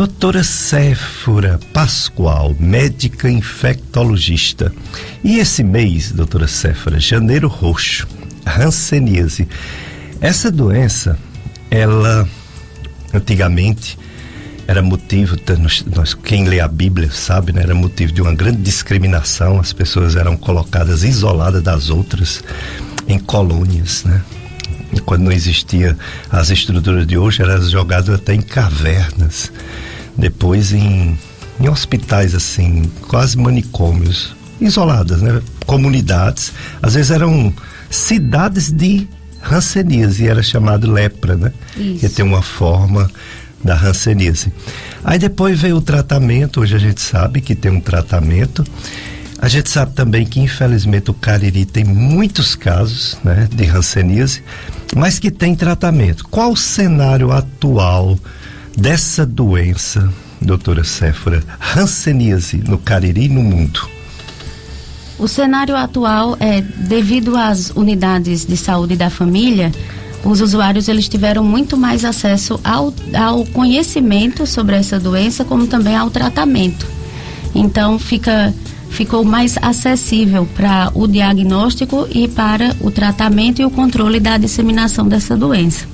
Doutora Séfora Pascoal, médica infectologista. E esse mês, doutora Séfora, janeiro roxo, hanseníase. Essa doença, ela antigamente era motivo, nós, quem lê a Bíblia sabe, né, era motivo de uma grande discriminação, as pessoas eram colocadas isoladas das outras em colônias, né? quando não existia as estruturas de hoje, eram jogadas até em cavernas, depois em, em hospitais assim, quase manicômios, isoladas, né? Comunidades, às vezes eram cidades de ranceníase, era chamado lepra, né? Isso. Que tem uma forma da ranceníase. Aí depois veio o tratamento, hoje a gente sabe que tem um tratamento a gente sabe também que, infelizmente, o Cariri tem muitos casos né, de hanseníase, mas que tem tratamento. Qual o cenário atual dessa doença, doutora Séfora, hanseníase no Cariri e no mundo? O cenário atual é, devido às unidades de saúde da família, os usuários eles tiveram muito mais acesso ao, ao conhecimento sobre essa doença, como também ao tratamento. Então, fica ficou mais acessível para o diagnóstico e para o tratamento e o controle da disseminação dessa doença.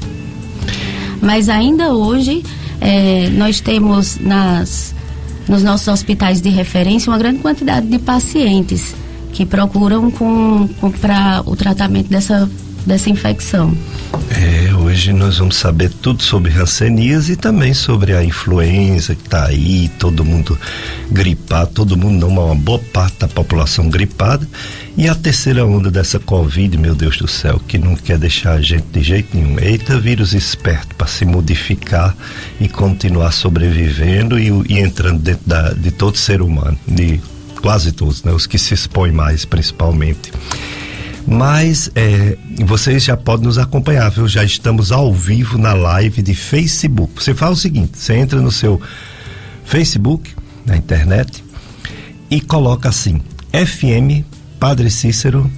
Mas ainda hoje, é, nós temos nas, nos nossos hospitais de referência uma grande quantidade de pacientes que procuram para o tratamento dessa, dessa infecção. É, hoje nós vamos saber tudo sobre Hanseníase e também sobre a influenza que está aí, todo mundo gripado, todo mundo não, uma boa parte da população gripada. E a terceira onda dessa Covid, meu Deus do céu, que não quer deixar a gente de jeito nenhum. Eita, vírus esperto para se modificar e continuar sobrevivendo e, e entrando dentro da, de todo ser humano, de quase todos, né? Os que se expõem mais, principalmente. Mas é, vocês já podem nos acompanhar, viu? Já estamos ao vivo na live de Facebook. Você faz o seguinte: você entra no seu Facebook, na internet, e coloca assim: FM Padre Cícero,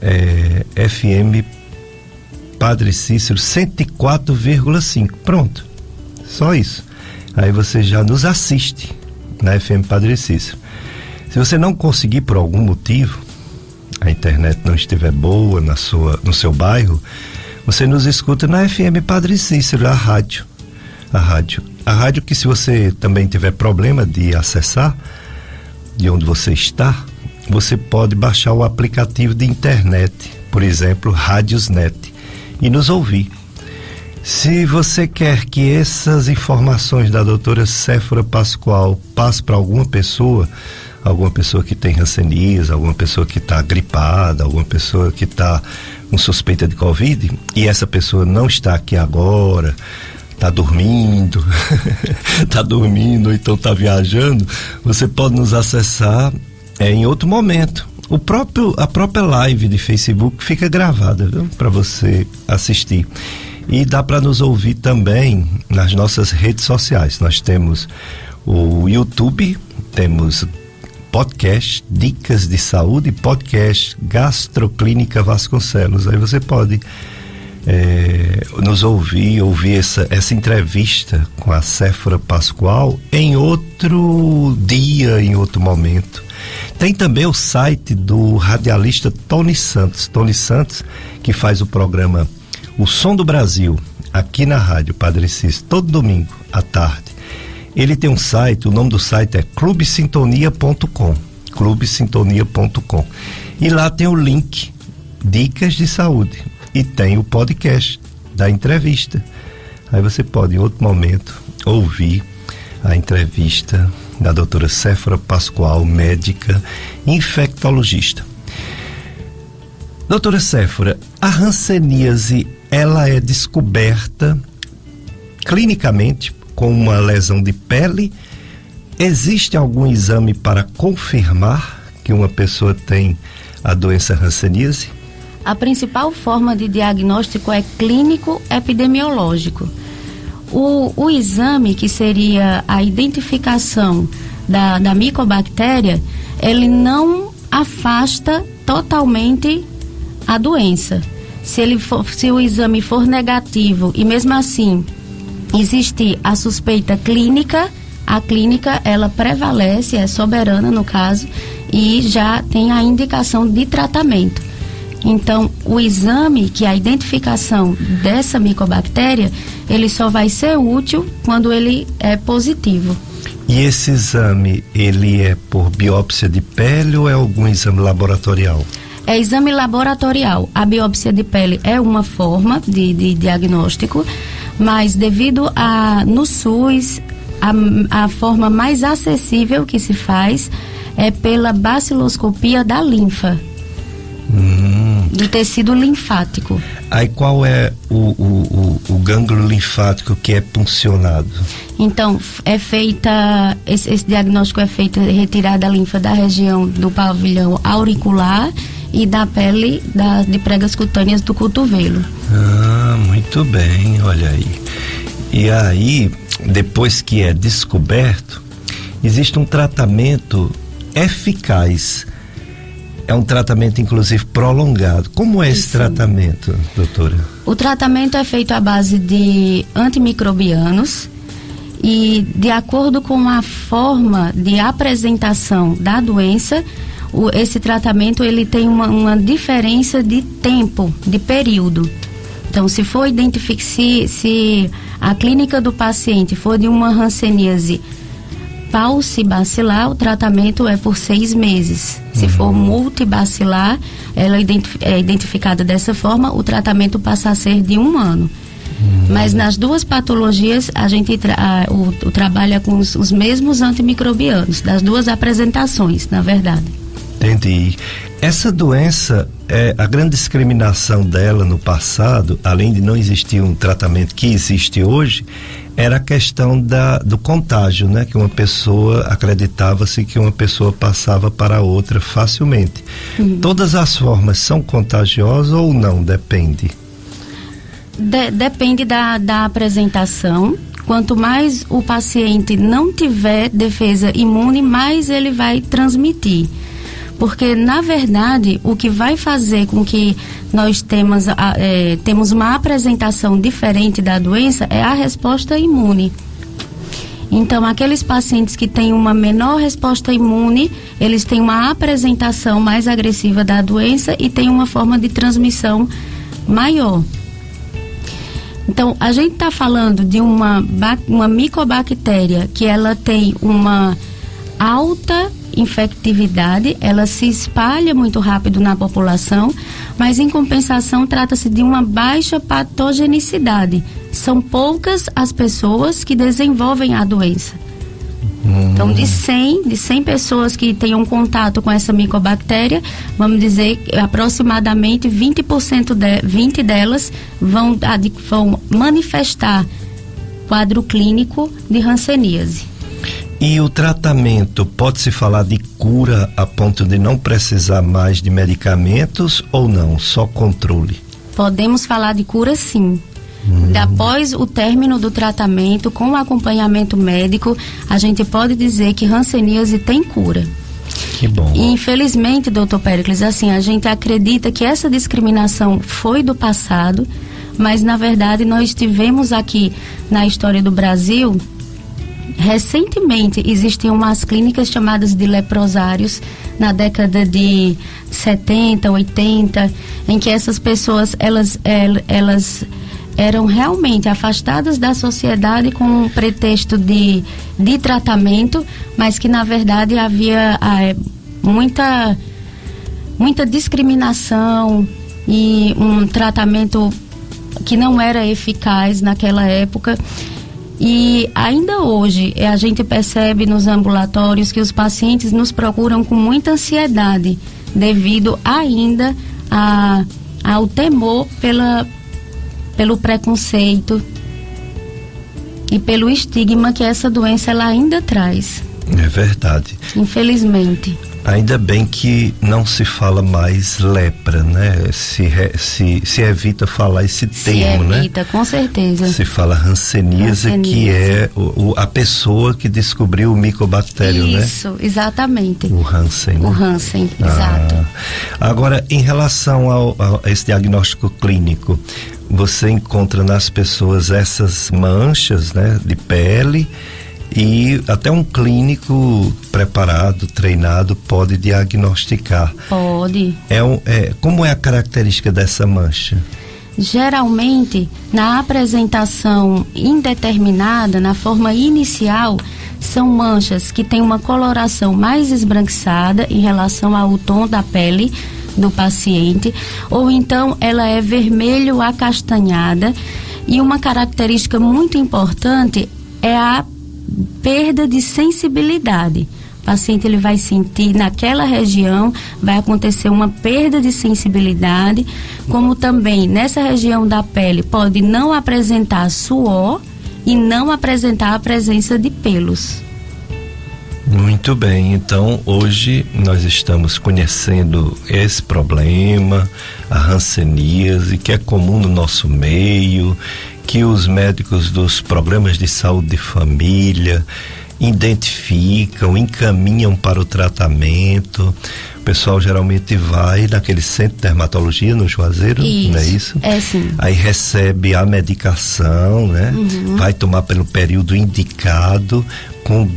é, FM Padre Cícero 104,5. Pronto. Só isso. Aí você já nos assiste na FM Padre Cícero. Se você não conseguir por algum motivo, a internet não estiver boa na sua, no seu bairro, você nos escuta na FM Padre Cícero, a rádio. A rádio. A rádio que se você também tiver problema de acessar de onde você está, você pode baixar o aplicativo de internet, por exemplo, Rádiosnet, e nos ouvir. Se você quer que essas informações da doutora Séfora Pascoal passe para alguma pessoa, alguma pessoa que tem rancenias, alguma pessoa que está gripada, alguma pessoa que está com suspeita de Covid, e essa pessoa não está aqui agora, está dormindo, está dormindo, ou então está viajando, você pode nos acessar é, em outro momento. O próprio, a própria live de Facebook fica gravada, para você assistir. E dá para nos ouvir também nas nossas redes sociais. Nós temos o YouTube, temos podcast Dicas de Saúde, podcast Gastroclínica Vasconcelos. Aí você pode é, nos ouvir, ouvir essa, essa entrevista com a Séfora Pascoal em outro dia, em outro momento. Tem também o site do radialista Tony Santos. Tony Santos, que faz o programa O Som do Brasil, aqui na Rádio Padre Cis, todo domingo à tarde. Ele tem um site, o nome do site é clubesintonia.com. clubesintonia.com. E lá tem o link Dicas de Saúde e tem o podcast da entrevista. Aí você pode em outro momento ouvir a entrevista da doutora Séfora Pascoal, médica infectologista. Doutora Séfora, a hanseníase, ela é descoberta clinicamente com uma lesão de pele, existe algum exame para confirmar que uma pessoa tem a doença hanseníase? A principal forma de diagnóstico é clínico epidemiológico. O, o exame, que seria a identificação da, da micobactéria, ele não afasta totalmente a doença. Se, ele for, se o exame for negativo e mesmo assim existir a suspeita clínica, a clínica ela prevalece, é soberana no caso, e já tem a indicação de tratamento. Então, o exame, que é a identificação dessa micobactéria, ele só vai ser útil quando ele é positivo. E esse exame, ele é por biópsia de pele ou é algum exame laboratorial? É exame laboratorial. A biópsia de pele é uma forma de, de diagnóstico, mas devido a no SUS a, a forma mais acessível que se faz é pela baciloscopia da linfa. Do tecido linfático. Aí qual é o, o, o, o gânglio linfático que é puncionado? Então, é feita, esse, esse diagnóstico é feito retirada a linfa da região do pavilhão auricular e da pele da, de pregas cutâneas do cotovelo. Ah, muito bem, olha aí. E aí, depois que é descoberto, existe um tratamento eficaz. É um tratamento, inclusive, prolongado. Como é esse Isso. tratamento, doutora? O tratamento é feito à base de antimicrobianos e, de acordo com a forma de apresentação da doença, o, esse tratamento ele tem uma, uma diferença de tempo, de período. Então, se for identificar, se, se a clínica do paciente for de uma hanseníase paucibacilar, o tratamento é por seis meses. Se for multibacilar, ela é é identificada dessa forma, o tratamento passa a ser de um ano. Mas nas duas patologias, a gente tra a, o, o trabalha com os, os mesmos antimicrobianos, das duas apresentações, na verdade. Entendi. Essa doença, é, a grande discriminação dela no passado, além de não existir um tratamento que existe hoje, era a questão da, do contágio, né? Que uma pessoa, acreditava-se que uma pessoa passava para outra facilmente. Todas as formas são contagiosas ou não? Depende. De- depende da, da apresentação. Quanto mais o paciente não tiver defesa imune, mais ele vai transmitir. Porque, na verdade, o que vai fazer com que nós temos, eh, temos uma apresentação diferente da doença é a resposta imune. Então, aqueles pacientes que têm uma menor resposta imune, eles têm uma apresentação mais agressiva da doença e têm uma forma de transmissão maior. Então, a gente está falando de uma, uma micobactéria que ela tem uma alta infectividade, ela se espalha muito rápido na população, mas em compensação trata-se de uma baixa patogenicidade. São poucas as pessoas que desenvolvem a doença. Então, de 100, de 100 pessoas que tenham contato com essa micobactéria, vamos dizer que aproximadamente 20%, de, 20 delas vão, vão manifestar quadro clínico de hanseníase. E o tratamento, pode-se falar de cura a ponto de não precisar mais de medicamentos ou não? Só controle? Podemos falar de cura sim. Após o término do tratamento, com o acompanhamento médico, a gente pode dizer que hanseníase tem cura. Que bom. E infelizmente, doutor Pericles, assim, a gente acredita que essa discriminação foi do passado, mas na verdade nós tivemos aqui na história do Brasil, recentemente existiam umas clínicas chamadas de leprosários na década de 70, 80, em que essas pessoas elas el- elas eram realmente afastadas da sociedade com o pretexto de, de tratamento, mas que na verdade havia ah, muita muita discriminação e um tratamento que não era eficaz naquela época. E ainda hoje eh, a gente percebe nos ambulatórios que os pacientes nos procuram com muita ansiedade devido ainda a, ao temor pela, pelo preconceito e pelo estigma que essa doença ela ainda traz, É verdade. infelizmente. Ainda bem que não se fala mais lepra, né? Se, re- se, se evita falar esse Se termo, né? evita, com certeza. Se fala hanseníase, que é o, o- a pessoa que descobriu o micobactério, né? Isso, exatamente. O Hansen. O né? Hansen, Ah. exato. Agora, em relação ao, ao- a esse diagnóstico clínico, você encontra nas pessoas essas manchas, né, de pele e até um clínico preparado, treinado pode diagnosticar. Pode. É, um, é como é a característica dessa mancha? Geralmente, na apresentação indeterminada, na forma inicial, são manchas que têm uma coloração mais esbranquiçada em relação ao tom da pele do paciente, ou então ela é vermelho acastanhada. E uma característica muito importante é a perda de sensibilidade. O paciente ele vai sentir naquela região, vai acontecer uma perda de sensibilidade, como também nessa região da pele pode não apresentar suor e não apresentar a presença de pelos. Muito bem, então hoje nós estamos conhecendo esse problema, a hanseníase, que é comum no nosso meio, que os médicos dos programas de saúde de família identificam, encaminham para o tratamento. O pessoal geralmente vai naquele centro de dermatologia no Juazeiro, isso, não é isso? É sim. Aí recebe a medicação, né? Uhum. Vai tomar pelo período indicado com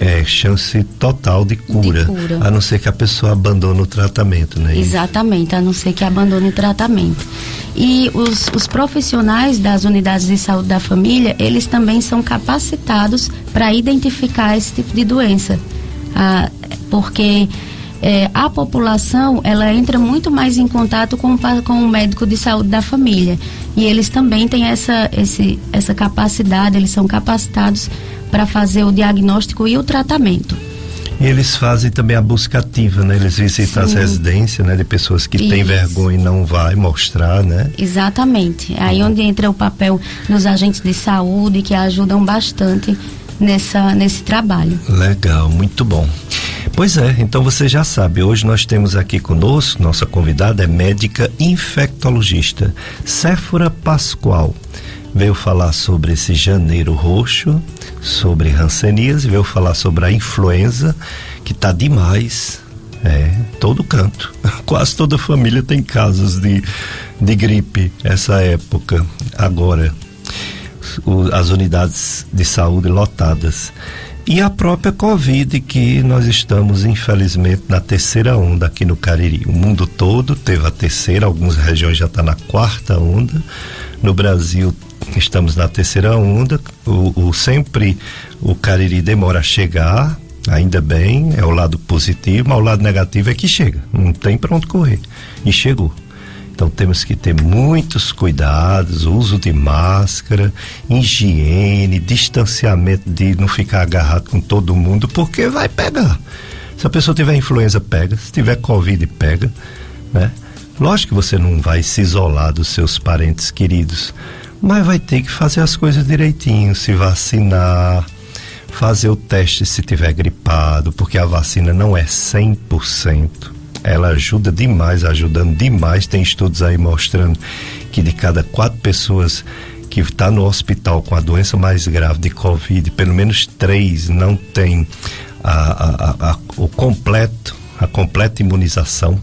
é, chance total de cura, de cura, a não ser que a pessoa abandone o tratamento, né? Exatamente, a não ser que abandone o tratamento. E os, os profissionais das unidades de saúde da família, eles também são capacitados para identificar esse tipo de doença, ah, porque é, a população ela entra muito mais em contato com, com o médico de saúde da família e eles também têm essa, esse, essa capacidade, eles são capacitados para fazer o diagnóstico e o tratamento. E eles fazem também a busca ativa, né? Eles visitam Sim. as residências, né? De pessoas que Isso. têm vergonha e não vai mostrar, né? Exatamente. Aí onde entra o papel dos agentes de saúde que ajudam bastante nessa, nesse trabalho. Legal, muito bom. Pois é, então você já sabe, hoje nós temos aqui conosco, nossa convidada é médica infectologista, Séfora Pascoal veio falar sobre esse janeiro roxo, sobre hanseníase, veio falar sobre a influenza, que tá demais, é, todo canto. Quase toda família tem casos de, de gripe essa época. Agora, o, as unidades de saúde lotadas. E a própria Covid, que nós estamos, infelizmente, na terceira onda aqui no Cariri. O mundo todo teve a terceira, algumas regiões já estão tá na quarta onda. No Brasil estamos na terceira onda, o, o, sempre o Cariri demora a chegar, ainda bem, é o lado positivo, mas o lado negativo é que chega, não tem para onde correr. E chegou. Então temos que ter muitos cuidados, uso de máscara, higiene, distanciamento de não ficar agarrado com todo mundo, porque vai pegar. Se a pessoa tiver influenza, pega. Se tiver Covid, pega, né? Lógico que você não vai se isolar dos seus parentes queridos, mas vai ter que fazer as coisas direitinho, se vacinar, fazer o teste se tiver gripado, porque a vacina não é 100%. Ela ajuda demais, ajudando demais. Tem estudos aí mostrando que de cada quatro pessoas que está no hospital com a doença mais grave de Covid, pelo menos três não tem a, a, a, o completo, a completa imunização,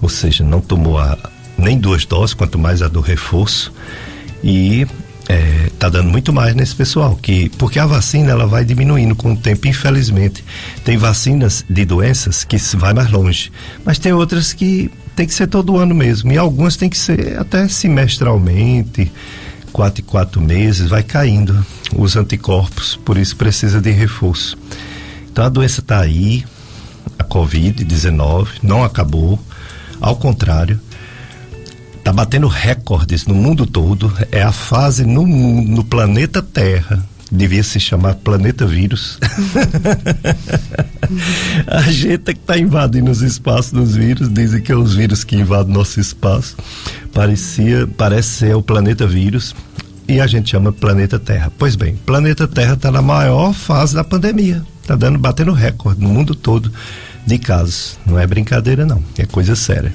ou seja, não tomou nem duas doses, quanto mais a do reforço e é, tá dando muito mais nesse pessoal que porque a vacina ela vai diminuindo com o tempo infelizmente. Tem vacinas de doenças que vai mais longe mas tem outras que tem que ser todo ano mesmo e algumas tem que ser até semestralmente quatro e quatro meses vai caindo os anticorpos por isso precisa de reforço. Então a doença está aí a covid 19 não acabou ao contrário Está batendo recordes no mundo todo. É a fase no, no planeta Terra devia se chamar planeta vírus. a gente é que está invadindo os espaços dos vírus, dizem que é os vírus que invadem nosso espaço. Parecia, parece ser o planeta vírus e a gente chama planeta Terra. Pois bem, planeta Terra está na maior fase da pandemia. Está dando, batendo recorde no mundo todo de casos. Não é brincadeira não, é coisa séria.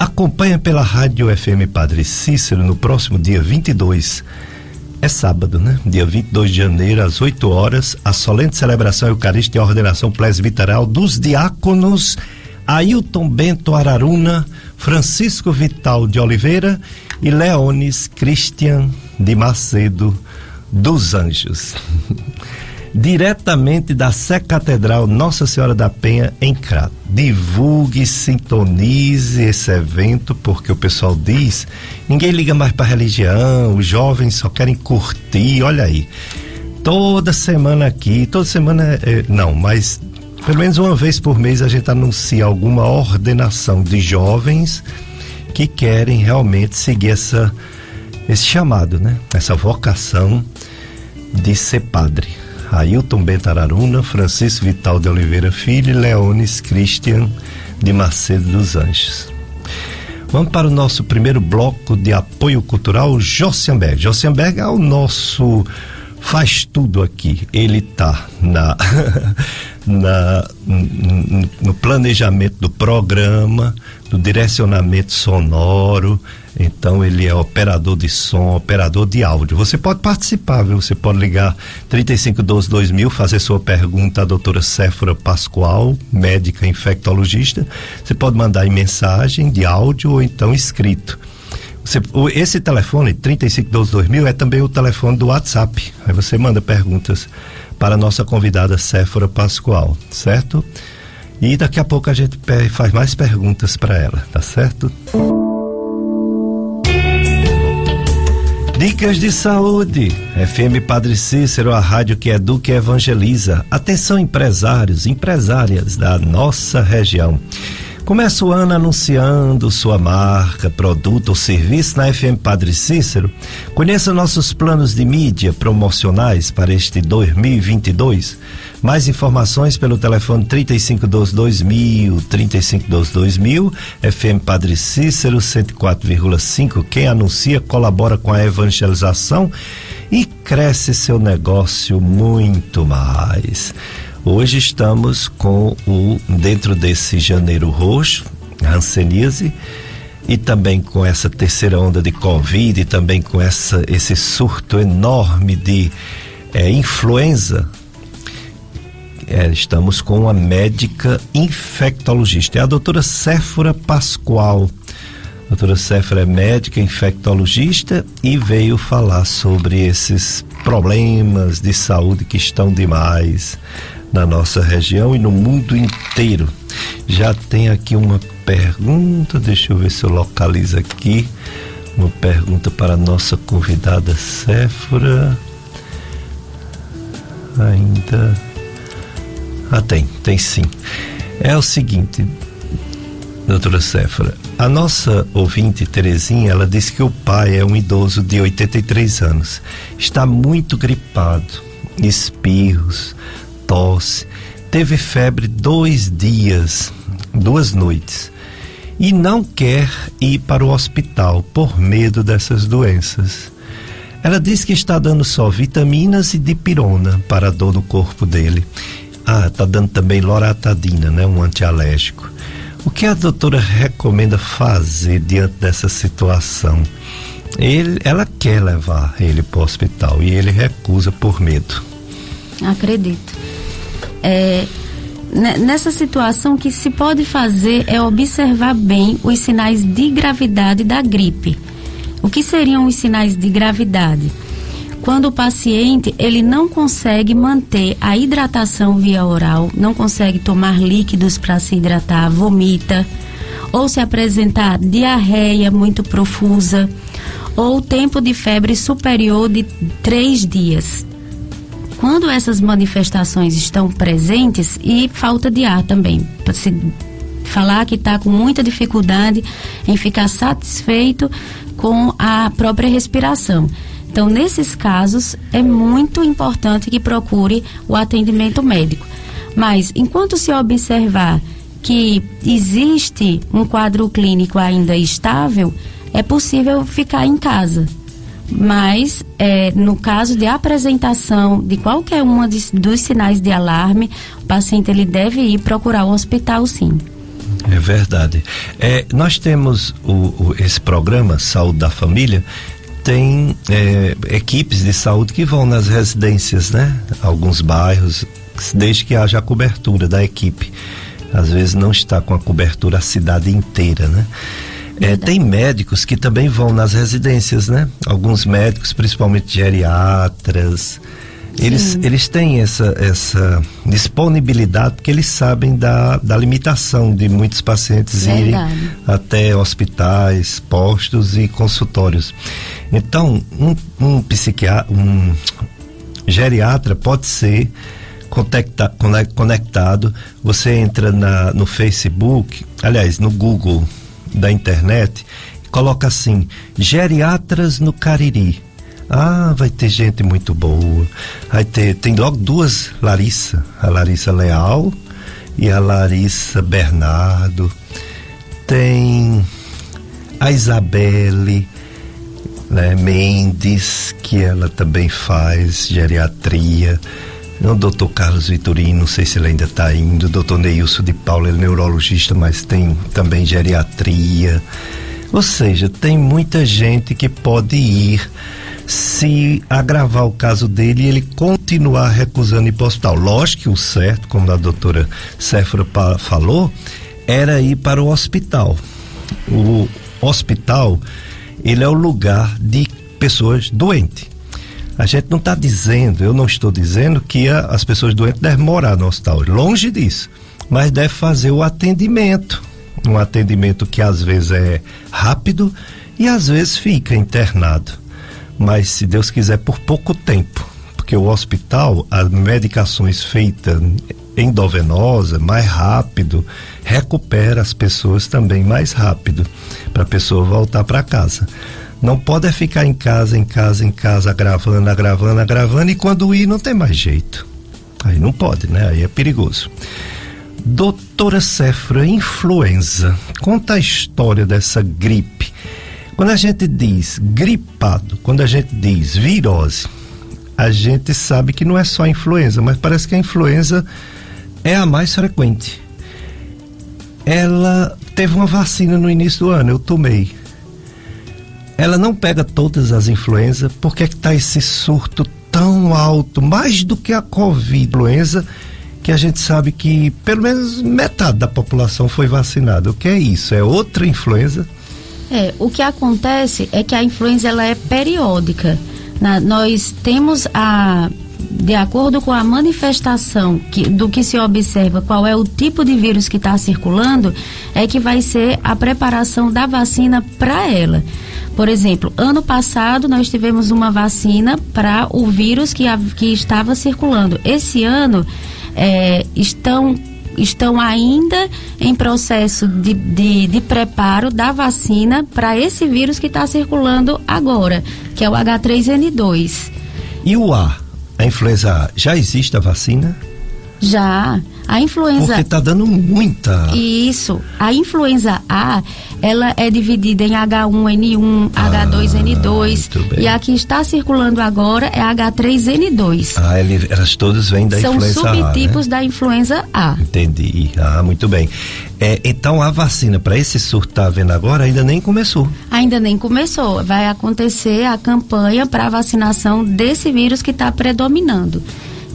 Acompanha pela Rádio FM Padre Cícero no próximo dia 22. É sábado, né? Dia 22 de janeiro, às 8 horas, a solene celebração eucarística e ordenação presbiteral dos diáconos Ailton Bento Araruna, Francisco Vital de Oliveira e Leones Christian de Macedo dos Anjos. Diretamente da Sé Catedral Nossa Senhora da Penha, em Crato. Divulgue, sintonize esse evento, porque o pessoal diz: ninguém liga mais para religião, os jovens só querem curtir, olha aí. Toda semana aqui, toda semana, é, não, mas pelo menos uma vez por mês a gente anuncia alguma ordenação de jovens que querem realmente seguir essa, esse chamado, né? Essa vocação de ser padre. Ailton Bentararuna, Francisco Vital de Oliveira Filho e Leones Christian de Macedo dos Anjos. Vamos para o nosso primeiro bloco de apoio cultural, Jossianberg. Jossianberg é o nosso faz tudo aqui. Ele tá na, na no planejamento do programa, do direcionamento sonoro. Então ele é operador de som, operador de áudio. Você pode participar, viu? Você pode ligar 3512 2000, fazer sua pergunta à doutora Séfora Pascoal, médica infectologista. Você pode mandar em mensagem de áudio ou então escrito. Você, esse telefone, 3512-2000, é também o telefone do WhatsApp. Aí você manda perguntas para a nossa convidada Séfora Pascoal, certo? E daqui a pouco a gente faz mais perguntas para ela, tá certo? Dicas de saúde. FM Padre Cícero, a rádio que educa e evangeliza. Atenção, empresários, empresárias da nossa região. Começa o ano anunciando sua marca, produto ou serviço na FM Padre Cícero. Conheça nossos planos de mídia promocionais para este 2022. Mais informações pelo telefone 3512-2000, 3512-2000, FM Padre Cícero 104,5. Quem anuncia colabora com a evangelização e cresce seu negócio muito mais. Hoje estamos com o dentro desse janeiro roxo, hanseníase, e também com essa terceira onda de Covid, e também com essa, esse surto enorme de é, influenza. É, estamos com uma médica infectologista, é a doutora Séfora Pascoal. A doutora Séfora é médica infectologista e veio falar sobre esses problemas de saúde que estão demais na nossa região e no mundo inteiro. Já tem aqui uma pergunta, deixa eu ver se eu localizo aqui. Uma pergunta para a nossa convidada Séfora. Ainda. Ah, tem, tem sim. É o seguinte, doutora Séfora, a nossa ouvinte Terezinha, ela disse que o pai é um idoso de 83 anos, está muito gripado, espirros, tosse, teve febre dois dias, duas noites, e não quer ir para o hospital por medo dessas doenças. Ela diz que está dando só vitaminas e dipirona para a dor no corpo dele. Ah, está dando também loratadina, né, um antialérgico. O que a doutora recomenda fazer diante dessa situação? Ele, ela quer levar ele para o hospital e ele recusa por medo. Acredito é, nessa situação que se pode fazer é observar bem os sinais de gravidade da gripe. O que seriam os sinais de gravidade? Quando o paciente ele não consegue manter a hidratação via oral, não consegue tomar líquidos para se hidratar, vomita, ou se apresentar diarreia muito profusa, ou tempo de febre superior de três dias quando essas manifestações estão presentes e falta de ar também, para se falar que está com muita dificuldade em ficar satisfeito com a própria respiração. Então, nesses casos, é muito importante que procure o atendimento médico. Mas, enquanto se observar que existe um quadro clínico ainda estável, é possível ficar em casa mas é, no caso de apresentação de qualquer um dos sinais de alarme, o paciente ele deve ir procurar o hospital sim. É verdade. É, nós temos o, o, esse programa Saúde da Família tem é, equipes de saúde que vão nas residências, né? Alguns bairros, desde que haja a cobertura da equipe. Às vezes não está com a cobertura a cidade inteira, né? É, tem médicos que também vão nas residências, né? Alguns médicos, principalmente geriatras, eles, eles têm essa, essa disponibilidade porque eles sabem da, da limitação de muitos pacientes Verdade. irem até hospitais, postos e consultórios. Então, um, um psiquiatra, um geriatra pode ser conecta, conectado. Você entra na, no Facebook, aliás, no Google da internet, coloca assim: geriatras no Cariri ah, vai ter gente muito boa. Vai ter, tem logo duas Larissa, a Larissa Leal e a Larissa Bernardo. Tem a Isabelle né, Mendes, que ela também faz geriatria. O doutor Carlos Vitorino, não sei se ele ainda está indo. O doutor Neilson de Paula, ele é neurologista, mas tem também geriatria. Ou seja, tem muita gente que pode ir se agravar o caso dele e ele continuar recusando ir para o hospital. Lógico que o certo, como a doutora Séfora falou, era ir para o hospital. O hospital, ele é o lugar de pessoas doentes. A gente não está dizendo, eu não estou dizendo que a, as pessoas doentes devem morar no hospital, longe disso, mas deve fazer o atendimento. Um atendimento que às vezes é rápido e às vezes fica internado mas se Deus quiser por pouco tempo, porque o hospital, as medicações feitas endovenosa, mais rápido, recupera as pessoas também mais rápido, para a pessoa voltar para casa. Não pode ficar em casa, em casa, em casa, agravando, agravando, agravando, e quando ir não tem mais jeito. Aí não pode, né? Aí é perigoso. Doutora Cefra, influenza. Conta a história dessa gripe quando a gente diz gripado, quando a gente diz virose, a gente sabe que não é só a influenza, mas parece que a influenza é a mais frequente. Ela teve uma vacina no início do ano, eu tomei. Ela não pega todas as influenzas, por que está esse surto tão alto, mais do que a Covid influenza, que a gente sabe que pelo menos metade da população foi vacinada. O que é isso? É outra influenza? É, o que acontece é que a influenza ela é periódica. Na, nós temos a de acordo com a manifestação que, do que se observa, qual é o tipo de vírus que está circulando, é que vai ser a preparação da vacina para ela. Por exemplo, ano passado nós tivemos uma vacina para o vírus que, a, que estava circulando. Esse ano é, estão estão ainda em processo de, de, de preparo da vacina para esse vírus que está circulando agora, que é o H3N2. E o A, a influenza A, já existe a vacina? Já. A influenza. Porque está dando muita. Isso. A influenza A, ela é dividida em H1N1, ah, H2N2. E a que está circulando agora é H3N2. Ah, ele, elas todas vêm da São influenza A. São subtipos né? da influenza A. Entendi. Ah, muito bem. É, então a vacina para esse surto que está vendo agora ainda nem começou. Ainda nem começou. Vai acontecer a campanha para a vacinação desse vírus que está predominando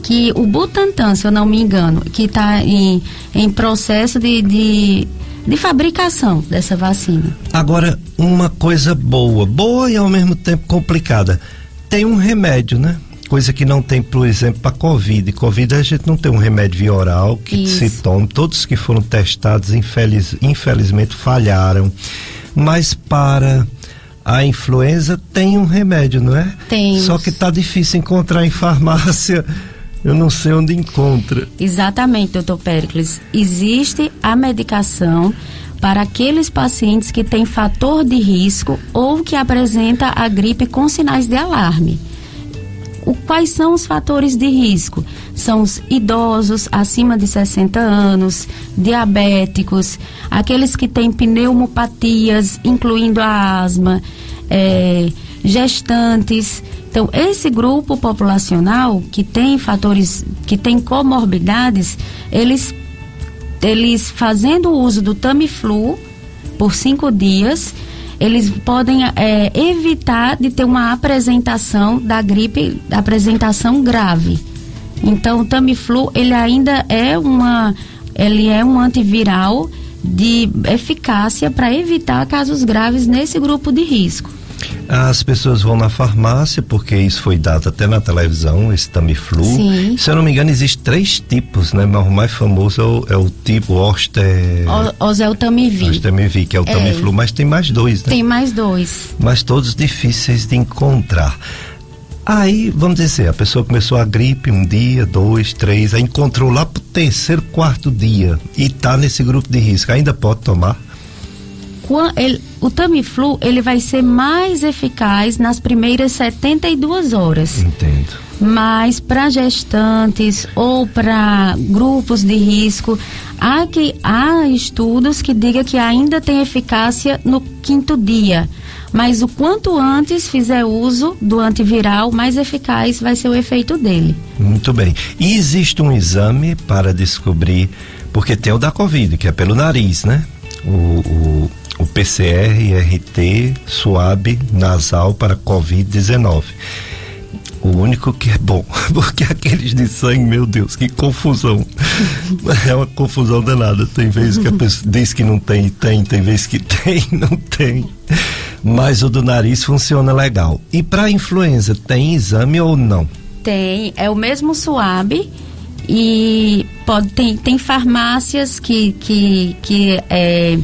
que o Butantan, se eu não me engano, que está em, em processo de, de, de fabricação dessa vacina. Agora, uma coisa boa, boa e ao mesmo tempo complicada. Tem um remédio, né? Coisa que não tem, por exemplo, para Covid. Covid a gente não tem um remédio via oral que Isso. se tome. Todos que foram testados, infeliz, infelizmente, falharam. Mas para a influenza tem um remédio, não é? Tem. Só que está difícil encontrar em farmácia eu não sei onde encontra. Exatamente, doutor Pericles. Existe a medicação para aqueles pacientes que têm fator de risco ou que apresenta a gripe com sinais de alarme. O, quais são os fatores de risco? São os idosos acima de 60 anos, diabéticos, aqueles que têm pneumopatias, incluindo a asma, é, gestantes. Então, esse grupo populacional que tem fatores, que tem comorbidades, eles, eles fazendo uso do Tamiflu por cinco dias, eles podem é, evitar de ter uma apresentação da gripe, apresentação grave. Então, o Tamiflu, ele ainda é uma, ele é um antiviral de eficácia para evitar casos graves nesse grupo de risco. As pessoas vão na farmácia, porque isso foi dado até na televisão, esse Tamiflu. Sim. Se eu não me engano, existem três tipos, né? Mas o mais famoso é o, é o tipo Oster... Oseltamivir. Oseltamivir, que é o é. Tamiflu, mas tem mais dois, né? Tem mais dois. Mas todos difíceis de encontrar. Aí, vamos dizer, a pessoa começou a gripe um dia, dois, três, aí encontrou lá pro terceiro, quarto dia e tá nesse grupo de risco, ainda pode tomar? Ele, o Tamiflu, ele vai ser mais eficaz nas primeiras 72 horas. Entendo. Mas para gestantes ou para grupos de risco, há, que, há estudos que digam que ainda tem eficácia no quinto dia. Mas o quanto antes fizer uso do antiviral, mais eficaz vai ser o efeito dele. Muito bem. E existe um exame para descobrir, porque tem o da Covid, que é pelo nariz, né? O, o, o PCR-RT suave nasal para Covid-19 o único que é bom, porque aqueles de sangue, meu Deus, que confusão. É uma confusão danada. Tem vezes que a pessoa diz que não tem, tem, tem vezes que tem, não tem. Mas o do nariz funciona legal. E para influenza, tem exame ou não? Tem, é o mesmo suave e pode tem, tem farmácias que que, que é,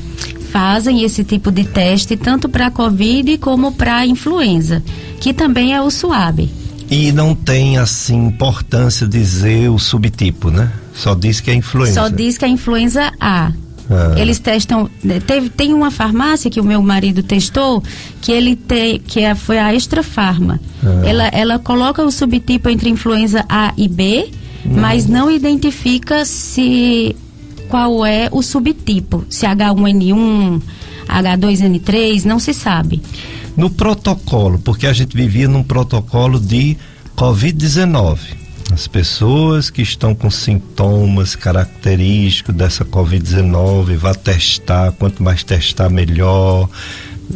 fazem esse tipo de teste tanto para covid como para influenza, que também é o suave. E não tem, assim, importância dizer o subtipo, né? Só diz que é influenza. Só diz que é influenza A. Ah. Eles testam. Teve, tem uma farmácia que o meu marido testou que ele tem, que é, foi a Extra Farma. Ah. Ela, ela coloca o subtipo entre influenza A e B, hum. mas não identifica se qual é o subtipo. Se H1N1, H2N3, não se sabe no protocolo, porque a gente vivia num protocolo de Covid-19. As pessoas que estão com sintomas característicos dessa Covid-19, vá testar, quanto mais testar, melhor.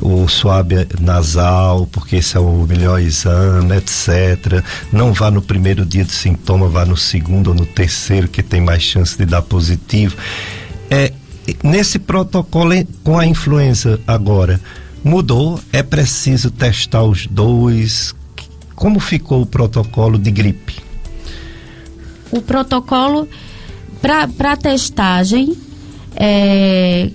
O suave nasal, porque esse é o melhor exame, etc. Não vá no primeiro dia de sintoma, vá no segundo ou no terceiro, que tem mais chance de dar positivo. É, nesse protocolo com a influenza agora, mudou, é preciso testar os dois. Como ficou o protocolo de gripe? O protocolo para testagem é,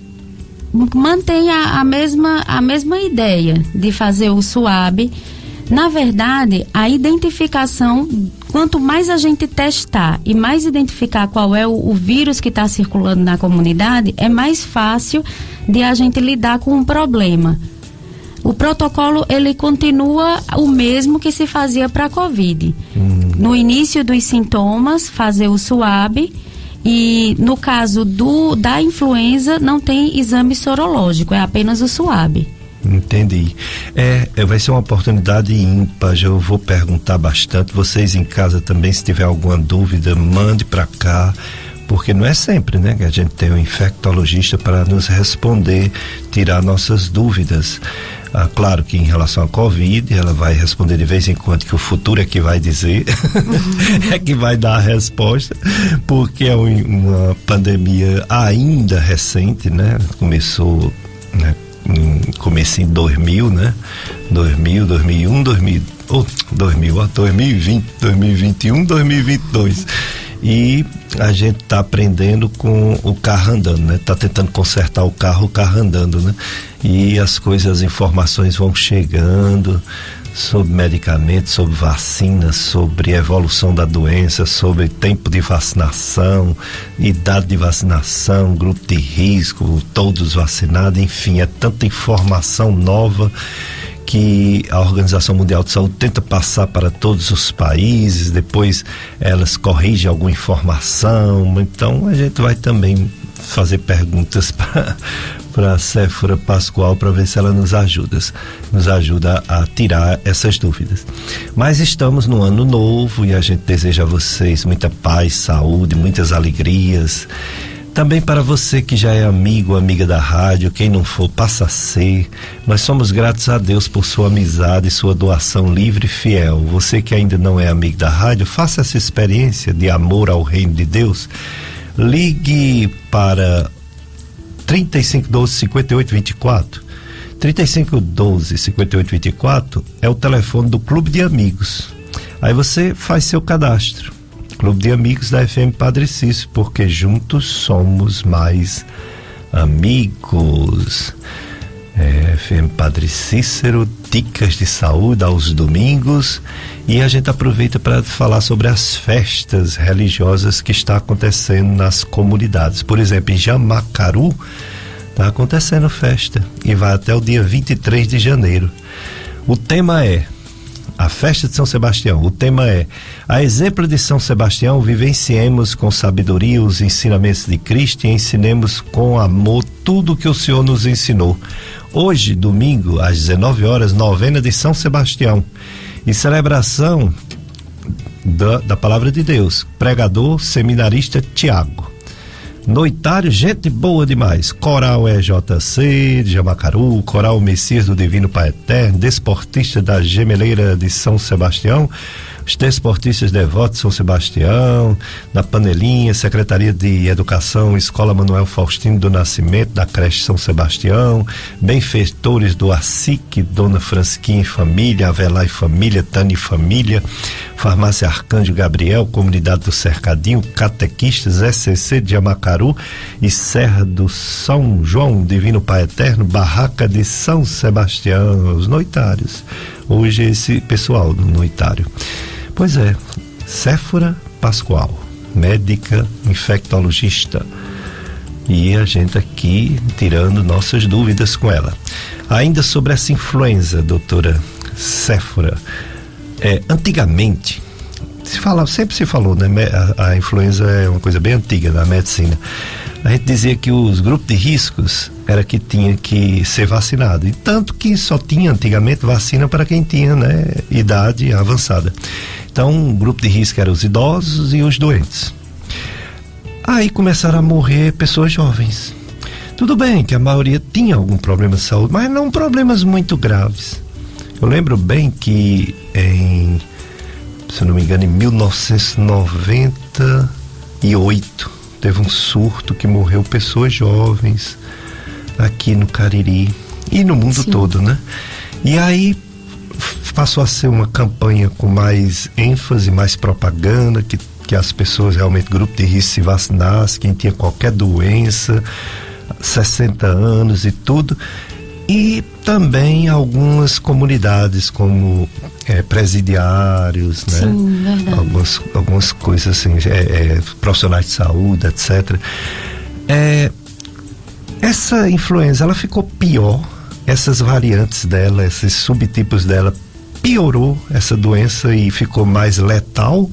mantém a, a, mesma, a mesma ideia de fazer o SUAB. Na verdade, a identificação, quanto mais a gente testar e mais identificar qual é o, o vírus que está circulando na comunidade, é mais fácil de a gente lidar com o problema. O protocolo ele continua o mesmo que se fazia para a Covid. Hum. No início dos sintomas, fazer o SUAB e no caso do da influenza não tem exame sorológico, é apenas o SUAB. Entendi. É, é, vai ser uma oportunidade ímpar. Eu vou perguntar bastante. Vocês em casa também, se tiver alguma dúvida, mande para cá porque não é sempre, né, que a gente tem um infectologista para nos responder, tirar nossas dúvidas. Ah, claro que em relação à Covid, ela vai responder de vez em quando que o futuro é que vai dizer, é que vai dar a resposta, porque é um, uma pandemia ainda recente, né? Começou, né? Em, começo em 2000, né? 2000, 2001, 2000, oh, 2000, 2020, 2021, 2022 e a gente está aprendendo com o carro andando, né? Tá tentando consertar o carro, o carro andando, né? E as coisas, as informações vão chegando sobre medicamentos, sobre vacinas, sobre evolução da doença, sobre tempo de vacinação, idade de vacinação, grupo de risco, todos vacinados, enfim, é tanta informação nova que a Organização Mundial de Saúde tenta passar para todos os países, depois elas corrigem alguma informação, então a gente vai também fazer perguntas para para Séfora Pascoal para ver se ela nos ajuda, nos ajuda a tirar essas dúvidas. Mas estamos no ano novo e a gente deseja a vocês muita paz, saúde, muitas alegrias também para você que já é amigo, amiga da rádio, quem não for, passa a ser. Nós somos gratos a Deus por sua amizade e sua doação livre e fiel. Você que ainda não é amigo da rádio, faça essa experiência de amor ao reino de Deus. Ligue para 3512 5824. 3512 5824 é o telefone do Clube de Amigos. Aí você faz seu cadastro. Clube de Amigos da FM Padre Cícero, porque juntos somos mais amigos. É, FM Padre Cícero, dicas de saúde aos domingos e a gente aproveita para falar sobre as festas religiosas que está acontecendo nas comunidades. Por exemplo, em Jamacaru está acontecendo festa e vai até o dia 23 de janeiro. O tema é a festa de São Sebastião. O tema é: A exemplo de São Sebastião, vivenciemos com sabedoria os ensinamentos de Cristo e ensinemos com amor tudo que o Senhor nos ensinou. Hoje, domingo, às 19 horas, novena de São Sebastião. E celebração da, da palavra de Deus. Pregador, seminarista Tiago. Noitário, gente boa demais. Coral EJC de Jamacaru, Coral Messias do Divino Pai Eterno, Desportista da Gemeleira de São Sebastião, os desportistas devotos São Sebastião, da Panelinha, Secretaria de Educação, Escola Manuel Faustino do Nascimento, da creche São Sebastião, benfeitores do ASIC, Dona Fransquinha e Família, Avelar e Família, Tani e Família, Farmácia Arcanjo Gabriel, Comunidade do Cercadinho, Catequistas, SCC de Amacaru e Serra do São João, Divino Pai Eterno, Barraca de São Sebastião, os noitários. Hoje esse pessoal do noitário. Pois é, Séfora Pascoal, médica infectologista. E a gente aqui tirando nossas dúvidas com ela. Ainda sobre essa influenza, doutora Séfora. É, antigamente, se fala, sempre se falou, né? A, a influenza é uma coisa bem antiga na medicina. A gente dizia que os grupos de riscos era que tinha que ser vacinado. E tanto que só tinha antigamente vacina para quem tinha né, idade avançada. Então, o grupo de risco era os idosos e os doentes. Aí começaram a morrer pessoas jovens. Tudo bem que a maioria tinha algum problema de saúde, mas não problemas muito graves. Eu lembro bem que em, se não me engano, em 1998 teve um surto que morreu pessoas jovens aqui no Cariri e no mundo Sim. todo, né? E aí passou a ser uma campanha com mais ênfase, mais propaganda, que, que as pessoas realmente, grupo de risco, se vacinassem, quem tinha qualquer doença, 60 anos e tudo. E também algumas comunidades, como é, presidiários, né? Sim, verdade. Algumas, algumas coisas assim, é, é, profissionais de saúde, etc. É, essa influenza, ela ficou pior, essas variantes dela, esses subtipos dela piorou essa doença e ficou mais letal?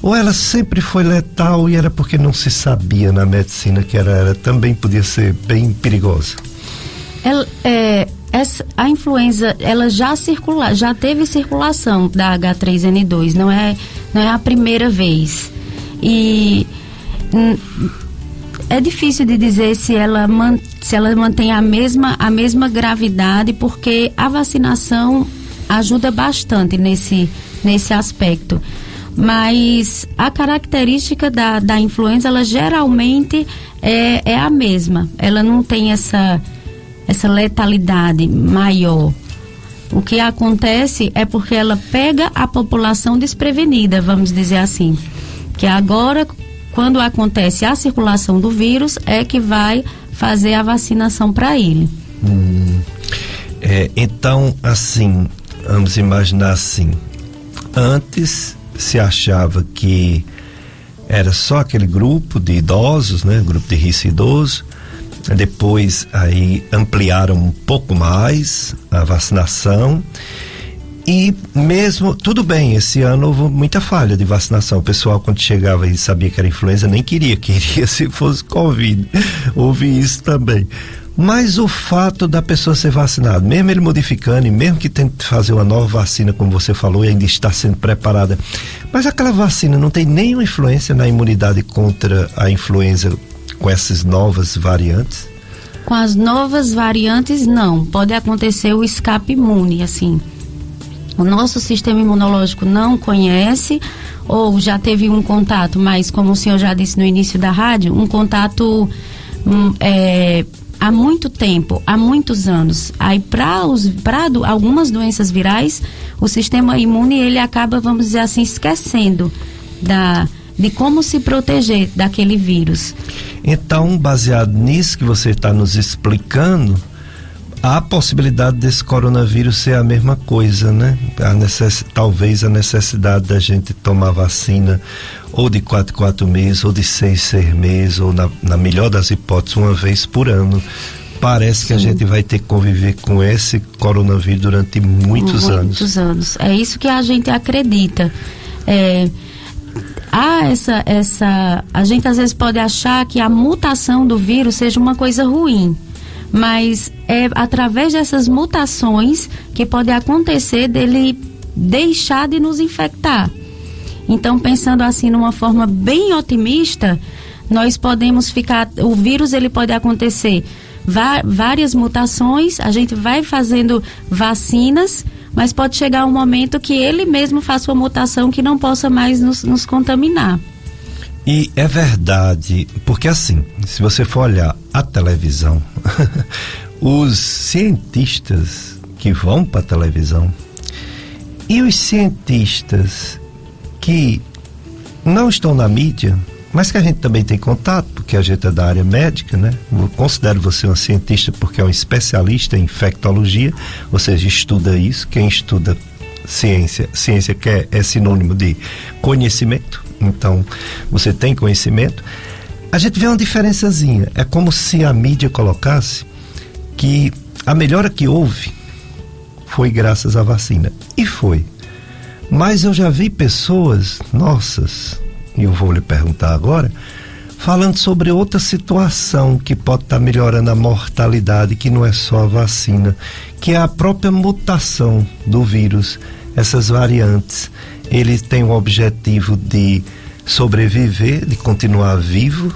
Ou ela sempre foi letal e era porque não se sabia na medicina que ela também podia ser bem perigosa? Ela, é, essa, a influenza, ela já circula, já teve circulação da H3N2, não é, não é a primeira vez. E é difícil de dizer se ela, se ela mantém a mesma, a mesma gravidade, porque a vacinação ajuda bastante nesse, nesse aspecto. Mas a característica da, da influenza, ela geralmente é, é a mesma. Ela não tem essa, essa letalidade maior. O que acontece é porque ela pega a população desprevenida, vamos dizer assim. Que agora, quando acontece a circulação do vírus, é que vai fazer a vacinação para ele. Hum, é, então, assim, vamos imaginar assim: antes se achava que era só aquele grupo de idosos, né? Grupo de risco idoso. Depois aí ampliaram um pouco mais a vacinação. E mesmo, tudo bem, esse ano houve muita falha de vacinação. O pessoal, quando chegava e sabia que era influenza, nem queria, queria se fosse Covid. houve isso também. Mas o fato da pessoa ser vacinada, mesmo ele modificando e mesmo que tente fazer uma nova vacina, como você falou, e ainda está sendo preparada, mas aquela vacina não tem nenhuma influência na imunidade contra a influenza com essas novas variantes? Com as novas variantes, não. Pode acontecer o escape imune, assim. O nosso sistema imunológico não conhece ou já teve um contato, mas como o senhor já disse no início da rádio, um contato hum, é, há muito tempo, há muitos anos. Aí para algumas doenças virais, o sistema imune ele acaba, vamos dizer assim, esquecendo da de como se proteger daquele vírus. Então, baseado nisso que você está nos explicando, há a possibilidade desse coronavírus ser a mesma coisa, né? A necess... Talvez a necessidade da gente tomar vacina ou de 4 4 meses, ou de 6 6 meses, ou na, na melhor das hipóteses, uma vez por ano. Parece Sim. que a gente vai ter que conviver com esse coronavírus durante muitos, muitos anos. Muitos anos. É isso que a gente acredita. É, há essa, essa. A gente às vezes pode achar que a mutação do vírus seja uma coisa ruim. Mas é através dessas mutações que pode acontecer dele deixar de nos infectar. Então, pensando assim numa forma bem otimista, nós podemos ficar. O vírus ele pode acontecer várias mutações, a gente vai fazendo vacinas, mas pode chegar um momento que ele mesmo faça uma mutação que não possa mais nos, nos contaminar. E é verdade, porque assim, se você for olhar a televisão, os cientistas que vão para a televisão e os cientistas que não estão na mídia, mas que a gente também tem contato, porque a gente é da área médica, né? Eu considero você um cientista porque é um especialista em infectologia, ou seja, estuda isso. Quem estuda ciência, ciência que é, é sinônimo de conhecimento, então você tem conhecimento. A gente vê uma diferençazinha. É como se a mídia colocasse que a melhora que houve foi graças à vacina. E foi. Mas eu já vi pessoas, nossas, e eu vou lhe perguntar agora, falando sobre outra situação que pode estar tá melhorando a mortalidade, que não é só a vacina, que é a própria mutação do vírus, essas variantes. Ele tem o objetivo de sobreviver, de continuar vivo,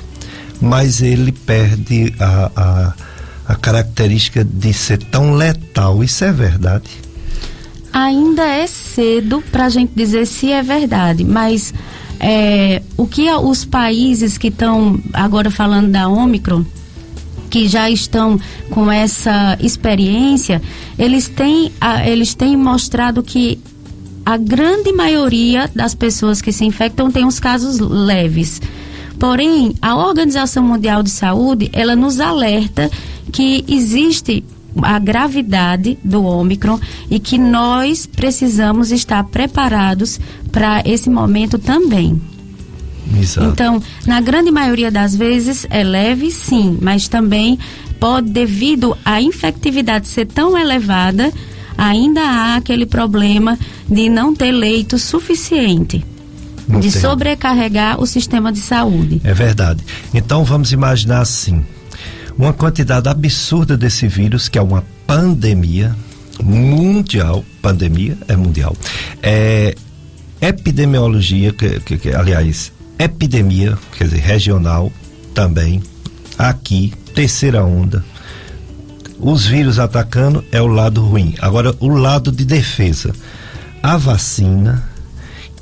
mas ele perde a, a, a característica de ser tão letal. Isso é verdade? Ainda é cedo para a gente dizer se é verdade, mas é, o que os países que estão agora falando da Omicron, que já estão com essa experiência, eles têm, eles têm mostrado que a grande maioria das pessoas que se infectam tem os casos leves. Porém, a Organização Mundial de Saúde, ela nos alerta que existe a gravidade do Ômicron e que nós precisamos estar preparados para esse momento também. Exato. Então, na grande maioria das vezes é leve, sim, mas também pode, devido à infectividade ser tão elevada, ainda há aquele problema de não ter leito suficiente. Não de tem. sobrecarregar o sistema de saúde. É verdade. Então vamos imaginar assim: uma quantidade absurda desse vírus, que é uma pandemia mundial, pandemia é mundial, é epidemiologia, que, que, que aliás, epidemia, quer dizer, regional também, aqui, terceira onda. Os vírus atacando é o lado ruim. Agora, o lado de defesa. A vacina,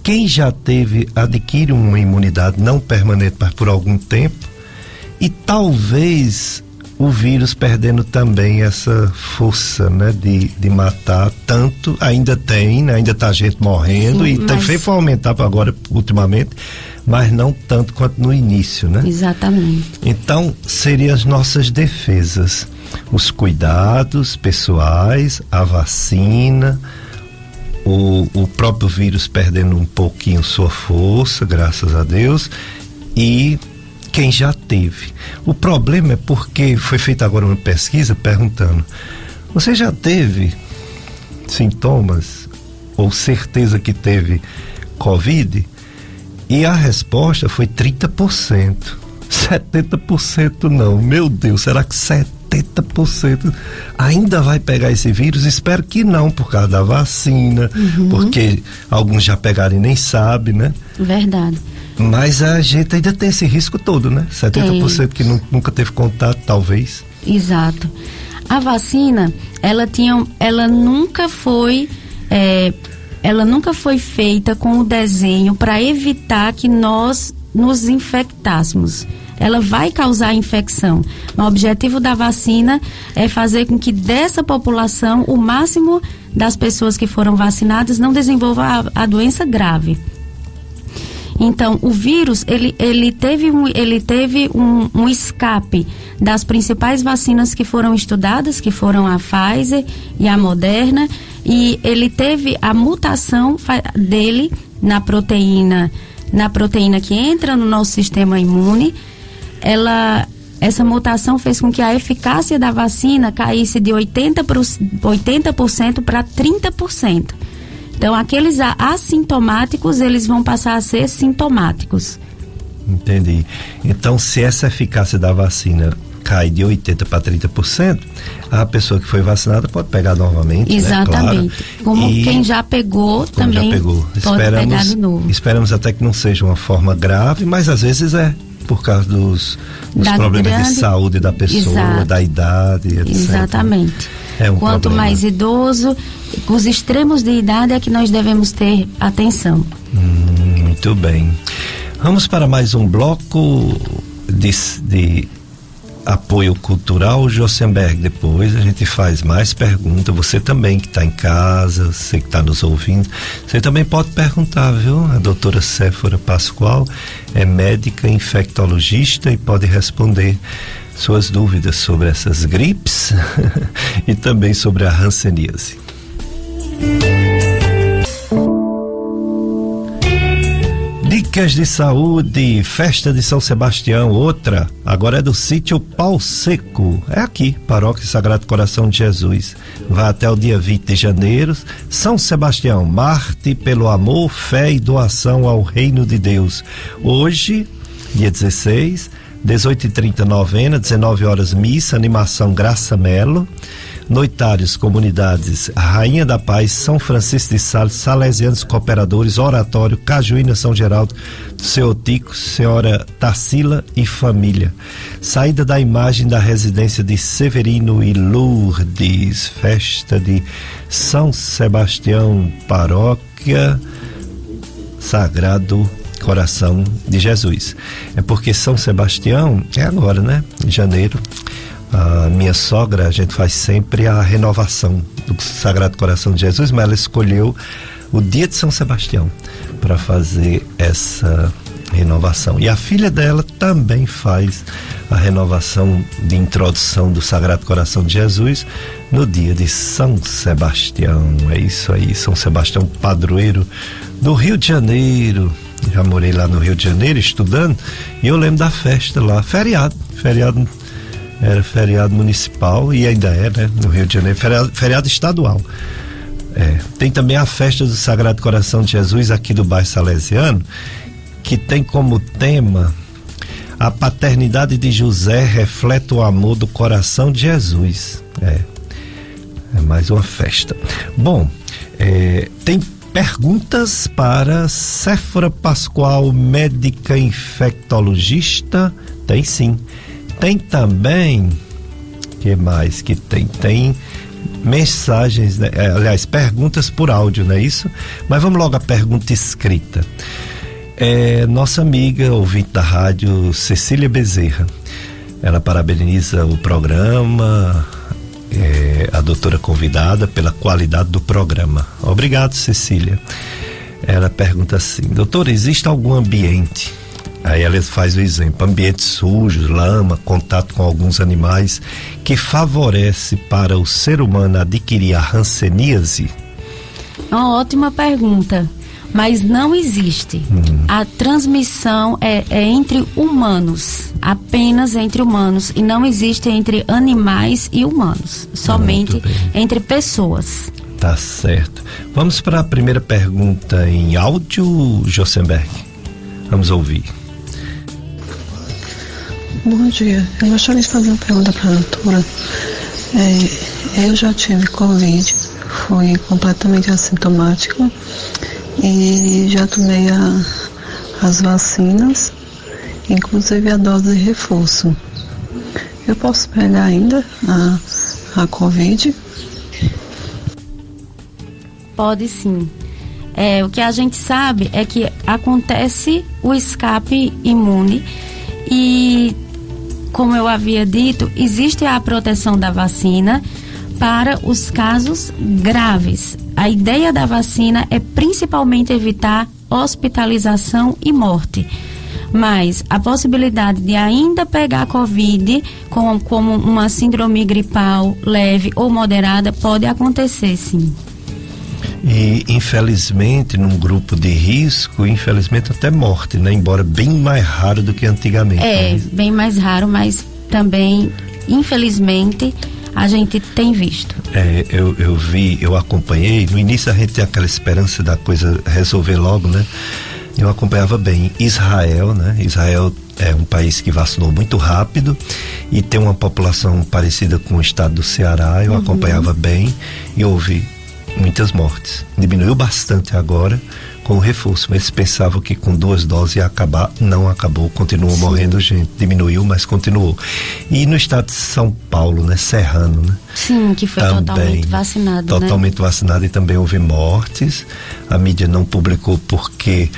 quem já teve, adquire uma imunidade não permanente, mas por algum tempo, e talvez o vírus perdendo também essa força, né, de, de matar tanto, ainda tem, né, ainda tá gente morrendo Sim, e mas... tem feito aumentar agora ultimamente, mas não tanto quanto no início, né? Exatamente. Então, seriam as nossas defesas, os cuidados pessoais, a vacina, o, o próprio vírus perdendo um pouquinho sua força, graças a Deus, e quem já teve. O problema é porque foi feita agora uma pesquisa perguntando: você já teve sintomas ou certeza que teve Covid? E a resposta foi 30%. 70% não. Meu Deus, será que 70% ainda vai pegar esse vírus? Espero que não, por causa da vacina, uhum. porque alguns já pegaram e nem sabem, né? Verdade. Mas a gente ainda tem esse risco todo, né? 70% que nunca teve contato, talvez. Exato. A vacina, ela tinha, ela nunca foi é, ela nunca foi feita com o desenho para evitar que nós nos infectássemos. Ela vai causar infecção. O objetivo da vacina é fazer com que dessa população o máximo das pessoas que foram vacinadas não desenvolva a, a doença grave. Então, o vírus, ele, ele teve, um, ele teve um, um, escape das principais vacinas que foram estudadas, que foram a Pfizer e a Moderna, e ele teve a mutação dele na proteína, na proteína que entra no nosso sistema imune. Ela, essa mutação fez com que a eficácia da vacina caísse de 80%, 80 para 30%. Então, aqueles assintomáticos, eles vão passar a ser sintomáticos. Entendi. Então, se essa eficácia da vacina cai de 80% para 30%, a pessoa que foi vacinada pode pegar novamente. Exatamente. Né? Claro. Como e quem já pegou também já pegou. pode esperamos, pegar de novo. Esperamos até que não seja uma forma grave, mas às vezes é por causa dos, dos problemas grande... de saúde da pessoa, Exato. da idade, etc. Exatamente. É um Quanto problema. mais idoso, os extremos de idade é que nós devemos ter atenção. Hum, muito bem. Vamos para mais um bloco de, de apoio cultural, Josenberg. Depois a gente faz mais perguntas. Você também que está em casa, você que está nos ouvindo, você também pode perguntar, viu? A doutora Séfora Pascoal é médica infectologista e pode responder suas dúvidas sobre essas gripes e também sobre a hanseníase. Dicas de saúde, festa de São Sebastião, outra, agora é do sítio Pau Seco. É aqui, Paróquia Sagrado Coração de Jesus. Vai até o dia 20 de janeiro. São Sebastião, Marte pelo amor, fé e doação ao reino de Deus. Hoje, dia 16, 18h30 novena, 19 horas missa, animação Graça Melo. Noitários, comunidades Rainha da Paz, São Francisco de Sales, Salesianos Cooperadores, Oratório, Cajuína, São Geraldo, Seu Tico, Senhora Tarsila e família. Saída da imagem da residência de Severino e Lourdes, festa de São Sebastião, paróquia Sagrado Coração de Jesus. É porque São Sebastião é agora, né? Em janeiro. A minha sogra, a gente faz sempre a renovação do Sagrado Coração de Jesus, mas ela escolheu o dia de São Sebastião para fazer essa renovação. E a filha dela também faz a renovação de introdução do Sagrado Coração de Jesus no dia de São Sebastião. É isso aí, São Sebastião, padroeiro do Rio de Janeiro já morei lá no Rio de Janeiro estudando e eu lembro da festa lá, feriado, feriado era feriado municipal e ainda é, né, no Rio de Janeiro, feriado, feriado estadual. É, tem também a festa do Sagrado Coração de Jesus aqui do bairro Salesiano, que tem como tema a paternidade de José reflete o amor do coração de Jesus. É, é mais uma festa. Bom, é, tem Perguntas para Séfora Pascoal, médica infectologista? Tem sim. Tem também. que mais que tem? Tem mensagens, né? É, aliás, perguntas por áudio, não é isso? Mas vamos logo à pergunta escrita. É, nossa amiga, ouvinte da rádio, Cecília Bezerra. Ela parabeniza o programa, é, a doutora convidada pela qualidade do programa. Obrigado, Cecília. Ela pergunta assim: doutor, existe algum ambiente? Aí ela faz o exemplo: ambientes sujos, lama, contato com alguns animais, que favorece para o ser humano adquirir a hanseníase? Uma ótima pergunta mas não existe. Uhum. A transmissão é, é, entre humanos, apenas entre humanos, e não existe entre animais e humanos, somente entre pessoas. Tá certo. Vamos para a primeira pergunta em áudio, Josenberg. Vamos ouvir. Bom dia. Eu gostaria de fazer uma pergunta para a doutora. É, eu já tive Covid, fui completamente assintomática e já tomei a, as vacinas, inclusive a dose de reforço. Eu posso pegar ainda a, a Covid? Pode sim. É, o que a gente sabe é que acontece o escape imune e como eu havia dito, existe a proteção da vacina para os casos graves. A ideia da vacina é principalmente evitar hospitalização e morte. Mas a possibilidade de ainda pegar Covid com, como uma síndrome gripal leve ou moderada pode acontecer, sim. E infelizmente, num grupo de risco, infelizmente até morte, né? Embora bem mais raro do que antigamente. É, né? bem mais raro, mas também, infelizmente, a gente tem visto. É, eu, eu vi, eu acompanhei. No início a gente tem aquela esperança da coisa resolver logo, né? Eu acompanhava bem Israel, né? Israel é um país que vacinou muito rápido e tem uma população parecida com o estado do Ceará. Eu uhum. acompanhava bem e houve muitas mortes. Diminuiu bastante agora com o reforço, mas pensavam que com duas doses ia acabar, não acabou, continuou Sim. morrendo gente, diminuiu, mas continuou. E no estado de São Paulo, né, Serrano, né? Sim, que foi também, totalmente vacinado, né? Totalmente né? vacinado e também houve mortes. A mídia não publicou porque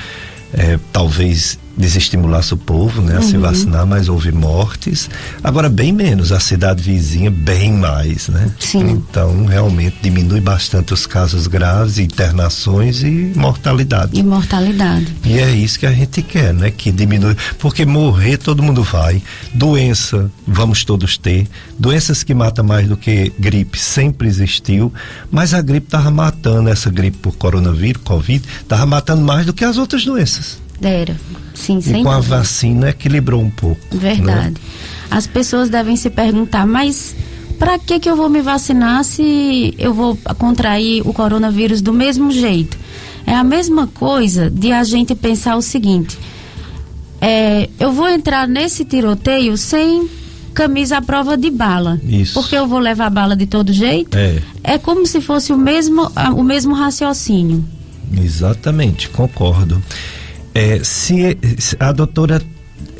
é, talvez desestimulasse o povo né, a uhum. se vacinar, mas houve mortes. Agora, bem menos, a cidade vizinha, bem mais, né? Sim. Então, realmente diminui bastante os casos graves, internações e mortalidade. E mortalidade. E é isso que a gente quer, né? Que diminui. Porque morrer todo mundo vai. Doença, vamos todos ter. Doenças que matam mais do que gripe sempre existiu, mas a gripe estava matando, essa gripe por coronavírus, Covid, estava matando mais do que as outras doenças. Era. Sim, e com dúvida. a vacina equilibrou um pouco. Né? Verdade. Né? As pessoas devem se perguntar, mas para que que eu vou me vacinar se eu vou contrair o coronavírus do mesmo jeito? É a mesma coisa de a gente pensar o seguinte: é, eu vou entrar nesse tiroteio sem camisa à prova de bala. Isso. Porque eu vou levar bala de todo jeito. É. É como se fosse o mesmo, o mesmo raciocínio. Exatamente, concordo. É, se, a doutora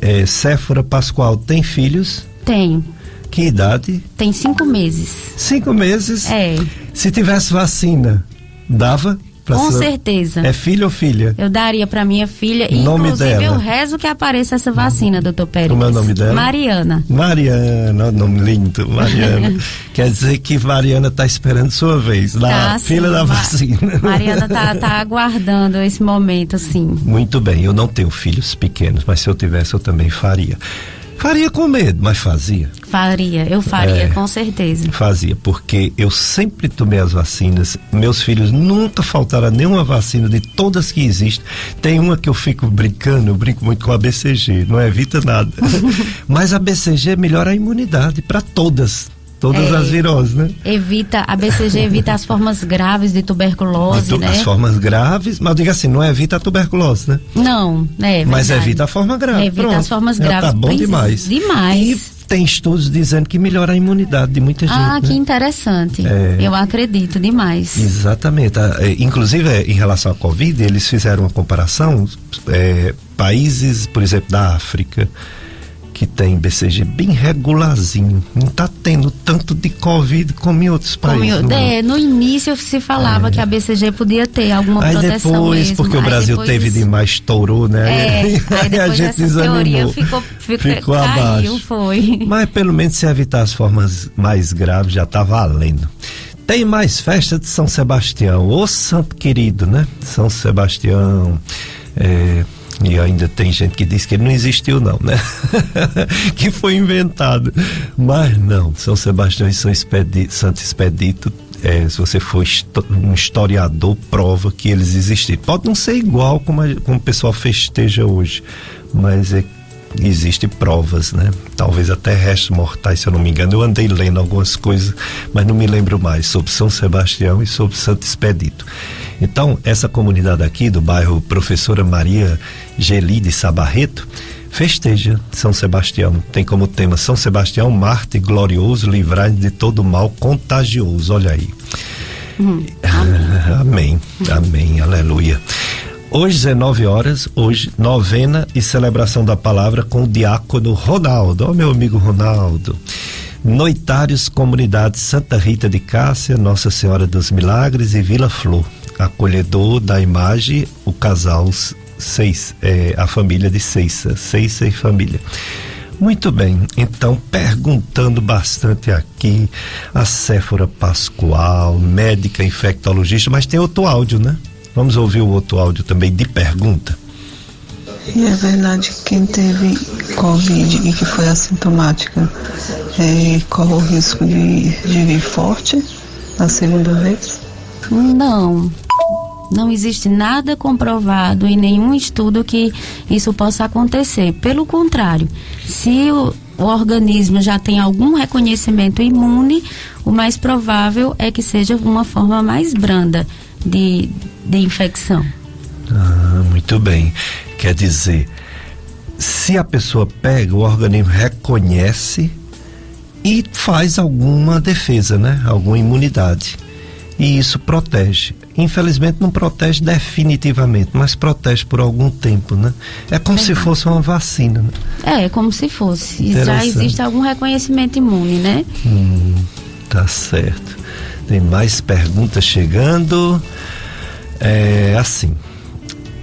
é, Séfora Pascoal tem filhos? Tenho. Que idade? Tem cinco meses. Cinco meses? É. Se tivesse vacina, dava? Com sua... certeza. É filho ou filha? Eu daria para minha filha. Nome inclusive, dela. eu rezo que apareça essa vacina, doutor Pérez. Como é o nome dela? Mariana. Mariana, nome lindo, Mariana. Quer dizer que Mariana está esperando sua vez, na tá, fila da vacina. Mariana tá, tá aguardando esse momento, sim. Muito bem, eu não tenho filhos pequenos, mas se eu tivesse, eu também faria. Faria com medo, mas fazia. Faria, eu faria, é, com certeza. Fazia, porque eu sempre tomei as vacinas. Meus filhos nunca faltaram nenhuma vacina de todas que existem. Tem uma que eu fico brincando, eu brinco muito com a BCG, não evita nada. mas a BCG melhora a imunidade para todas todas é, as viroses, né? Evita, a BCG evita as formas graves de tuberculose, tu, né? As formas graves, mas diga assim, não evita a tuberculose, né? Não, é Mas evita a forma grave. Evita Pronto. as formas graves. tá bom demais. Demais. E tem estudos dizendo que melhora a imunidade de muita gente. Ah, né? que interessante. É, Eu acredito demais. Exatamente. É, inclusive, é, em relação à Covid, eles fizeram uma comparação, é, países, por exemplo, da África, que tem BCG bem regularzinho. Não está tendo tanto de Covid como em outros países. Como, é, no início se falava é. que a BCG podia ter alguma aí proteção depois, mesmo. porque o Brasil depois... teve demais, estourou, né? É, aí, aí a gente desanimou. Ficou, ficou, ficou caiu, abaixo. Foi. Mas pelo menos se evitar as formas mais graves já está valendo. Tem mais festa de São Sebastião, ô santo querido, né? São Sebastião. É, e ainda tem gente que diz que ele não existiu, não, né? que foi inventado. Mas não, São Sebastião e São Expedito, Santo Expedito é, se você for um historiador, prova que eles existiram. Pode não ser igual como, a, como o pessoal festeja hoje, mas é, existe provas, né? Talvez até restos mortais, se eu não me engano. Eu andei lendo algumas coisas, mas não me lembro mais, sobre São Sebastião e sobre Santo Expedito. Então, essa comunidade aqui do bairro Professora Maria Geli de Sabarreto festeja São Sebastião. Tem como tema São Sebastião, Marte glorioso, livrai de todo mal contagioso. Olha aí. Hum, amém. amém, amém, aleluia. Hoje, 19 horas, hoje, novena e celebração da palavra com o diácono Ronaldo. Ó, oh, meu amigo Ronaldo. Noitários, Comunidade Santa Rita de Cássia, Nossa Senhora dos Milagres e Vila Flor acolhedor da imagem, o casal seis, é, a família de Seixa, Seixa e família. Muito bem, então perguntando bastante aqui, a Séfora Pascoal, médica infectologista, mas tem outro áudio, né? Vamos ouvir o outro áudio também de pergunta. E é verdade que quem teve Covid e que foi assintomática é, corre o risco de, de vir forte na segunda vez? Não. Não existe nada comprovado em nenhum estudo que isso possa acontecer. Pelo contrário, se o, o organismo já tem algum reconhecimento imune, o mais provável é que seja uma forma mais branda de, de infecção. Ah, muito bem. Quer dizer, se a pessoa pega, o organismo reconhece e faz alguma defesa, né? Alguma imunidade. E isso protege. Infelizmente não protege definitivamente, mas protege por algum tempo, né? É como se fosse uma vacina, né? É, como se fosse. Já existe algum reconhecimento imune, né? Hum, tá certo. Tem mais perguntas chegando. É assim.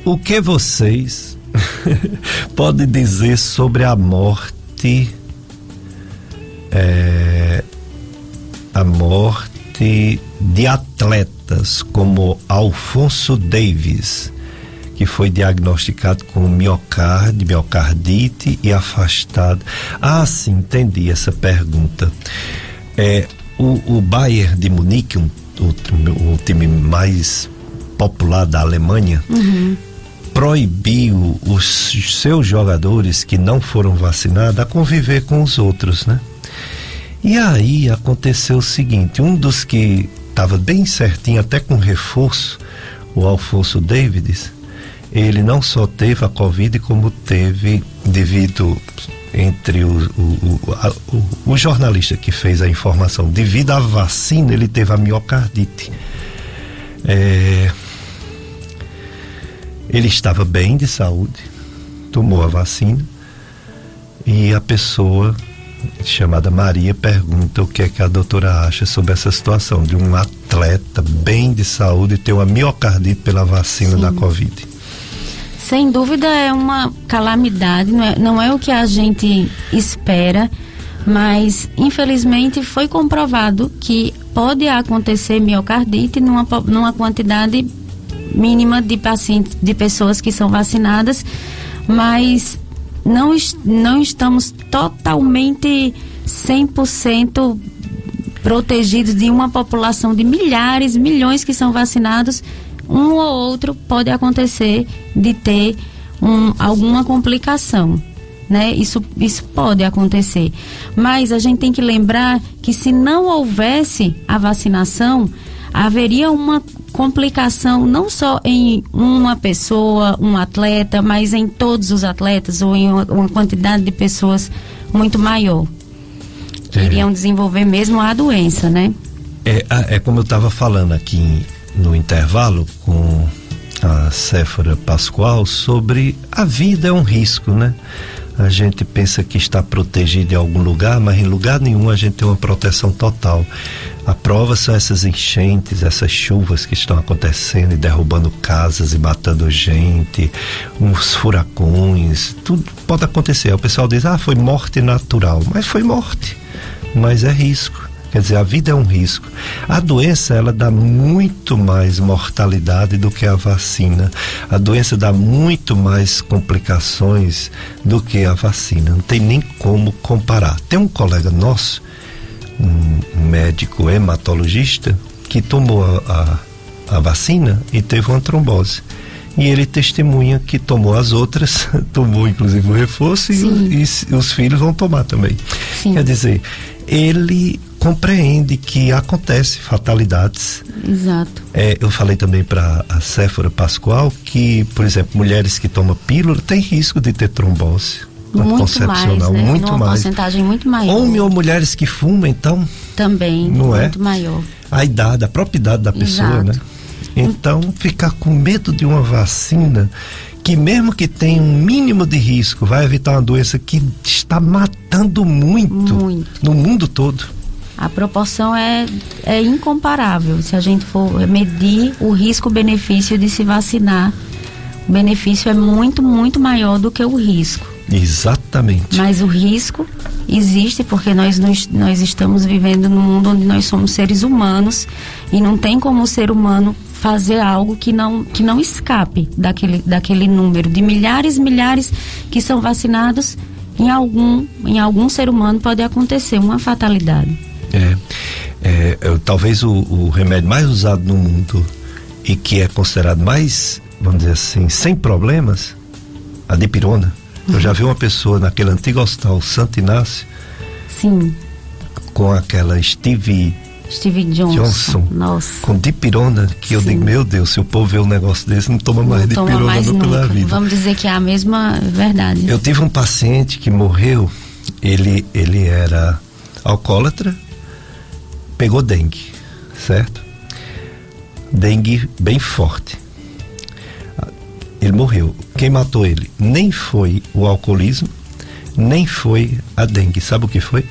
O que vocês podem dizer sobre a morte? É, a morte de como Alfonso Davis, que foi diagnosticado com miocárdio, miocardite e afastado. Ah, sim, entendi essa pergunta. É, o, o Bayern de Munique, um, o, o, time mais popular da Alemanha, uhum. proibiu os seus jogadores que não foram vacinados a conviver com os outros, né? E aí aconteceu o seguinte: um dos que estava bem certinho, até com reforço, o Alfonso Davids, ele não só teve a Covid, como teve, devido entre o, o, o, o, jornalista que fez a informação, devido à vacina, ele teve a miocardite. É, ele estava bem de saúde, tomou a vacina e a pessoa chamada Maria pergunta o que é que a doutora acha sobre essa situação de um atleta bem de saúde ter uma miocardite pela vacina Sim. da Covid. Sem dúvida é uma calamidade, não é, não é o que a gente espera, mas infelizmente foi comprovado que pode acontecer miocardite numa, numa quantidade mínima de pacientes, de pessoas que são vacinadas, mas não, não estamos totalmente 100% protegidos de uma população de milhares, milhões que são vacinados. Um ou outro pode acontecer de ter um, alguma complicação. Né? Isso, isso pode acontecer. Mas a gente tem que lembrar que se não houvesse a vacinação, haveria uma complicação não só em uma pessoa, um atleta, mas em todos os atletas ou em uma, quantidade de pessoas muito maior. É. iriam desenvolver mesmo a doença, né? É, é como eu estava falando aqui no intervalo com a Séfora Pascoal sobre a vida é um risco, né? a gente pensa que está protegido em algum lugar, mas em lugar nenhum a gente tem uma proteção total. A prova são essas enchentes, essas chuvas que estão acontecendo e derrubando casas e matando gente, uns furacões, tudo pode acontecer. O pessoal diz: ah, foi morte natural, mas foi morte, mas é risco. Quer dizer, a vida é um risco. A doença, ela dá muito mais mortalidade do que a vacina. A doença dá muito mais complicações do que a vacina. Não tem nem como comparar. Tem um colega nosso, um médico hematologista, que tomou a, a, a vacina e teve uma trombose e ele testemunha que tomou as outras, tomou inclusive o reforço e, e, os filhos vão tomar também. Sim. Quer dizer, ele compreende que acontece fatalidades. Exato. É, eu falei também para a Séfora Pascoal que, por exemplo, mulheres que tomam pílula têm risco de ter trombose muito mais, né? muito Numa mais. porcentagem muito maior. Homem ou mulheres que fumam, então. Também, não é? muito é? maior. A idade, a própria idade da pessoa, Exato. né? Então, ficar com medo de uma vacina que mesmo que tenha um mínimo de risco, vai evitar uma doença que está matando muito, muito. no mundo todo. A proporção é, é incomparável se a gente for medir o risco-benefício de se vacinar o benefício é muito, muito maior do que o risco. Exatamente. Mas o risco existe porque nós, nós, nós estamos vivendo num mundo onde nós somos seres humanos e não tem como o ser humano fazer algo que não, que não escape daquele, daquele número de milhares e milhares que são vacinados. Em algum, em algum ser humano pode acontecer uma fatalidade. É, é, talvez o, o remédio mais usado no mundo e que é considerado mais, vamos dizer assim, sem problemas, a dipirona. Eu já vi uma pessoa naquele antigo hospital Santo Inácio. Sim. Com aquela Steve Steve Johnson. Johnson. Nossa. Com dipirona, que Sim. eu digo, meu Deus, se o povo vê um negócio desse, não toma mais não dipirona toma mais pela vida. Vamos dizer que é a mesma verdade. Eu tive um paciente que morreu, ele, ele era alcoólatra, pegou dengue, certo? Dengue bem forte. Ele morreu. Quem matou ele? Nem foi o alcoolismo, nem foi a dengue. Sabe o que foi?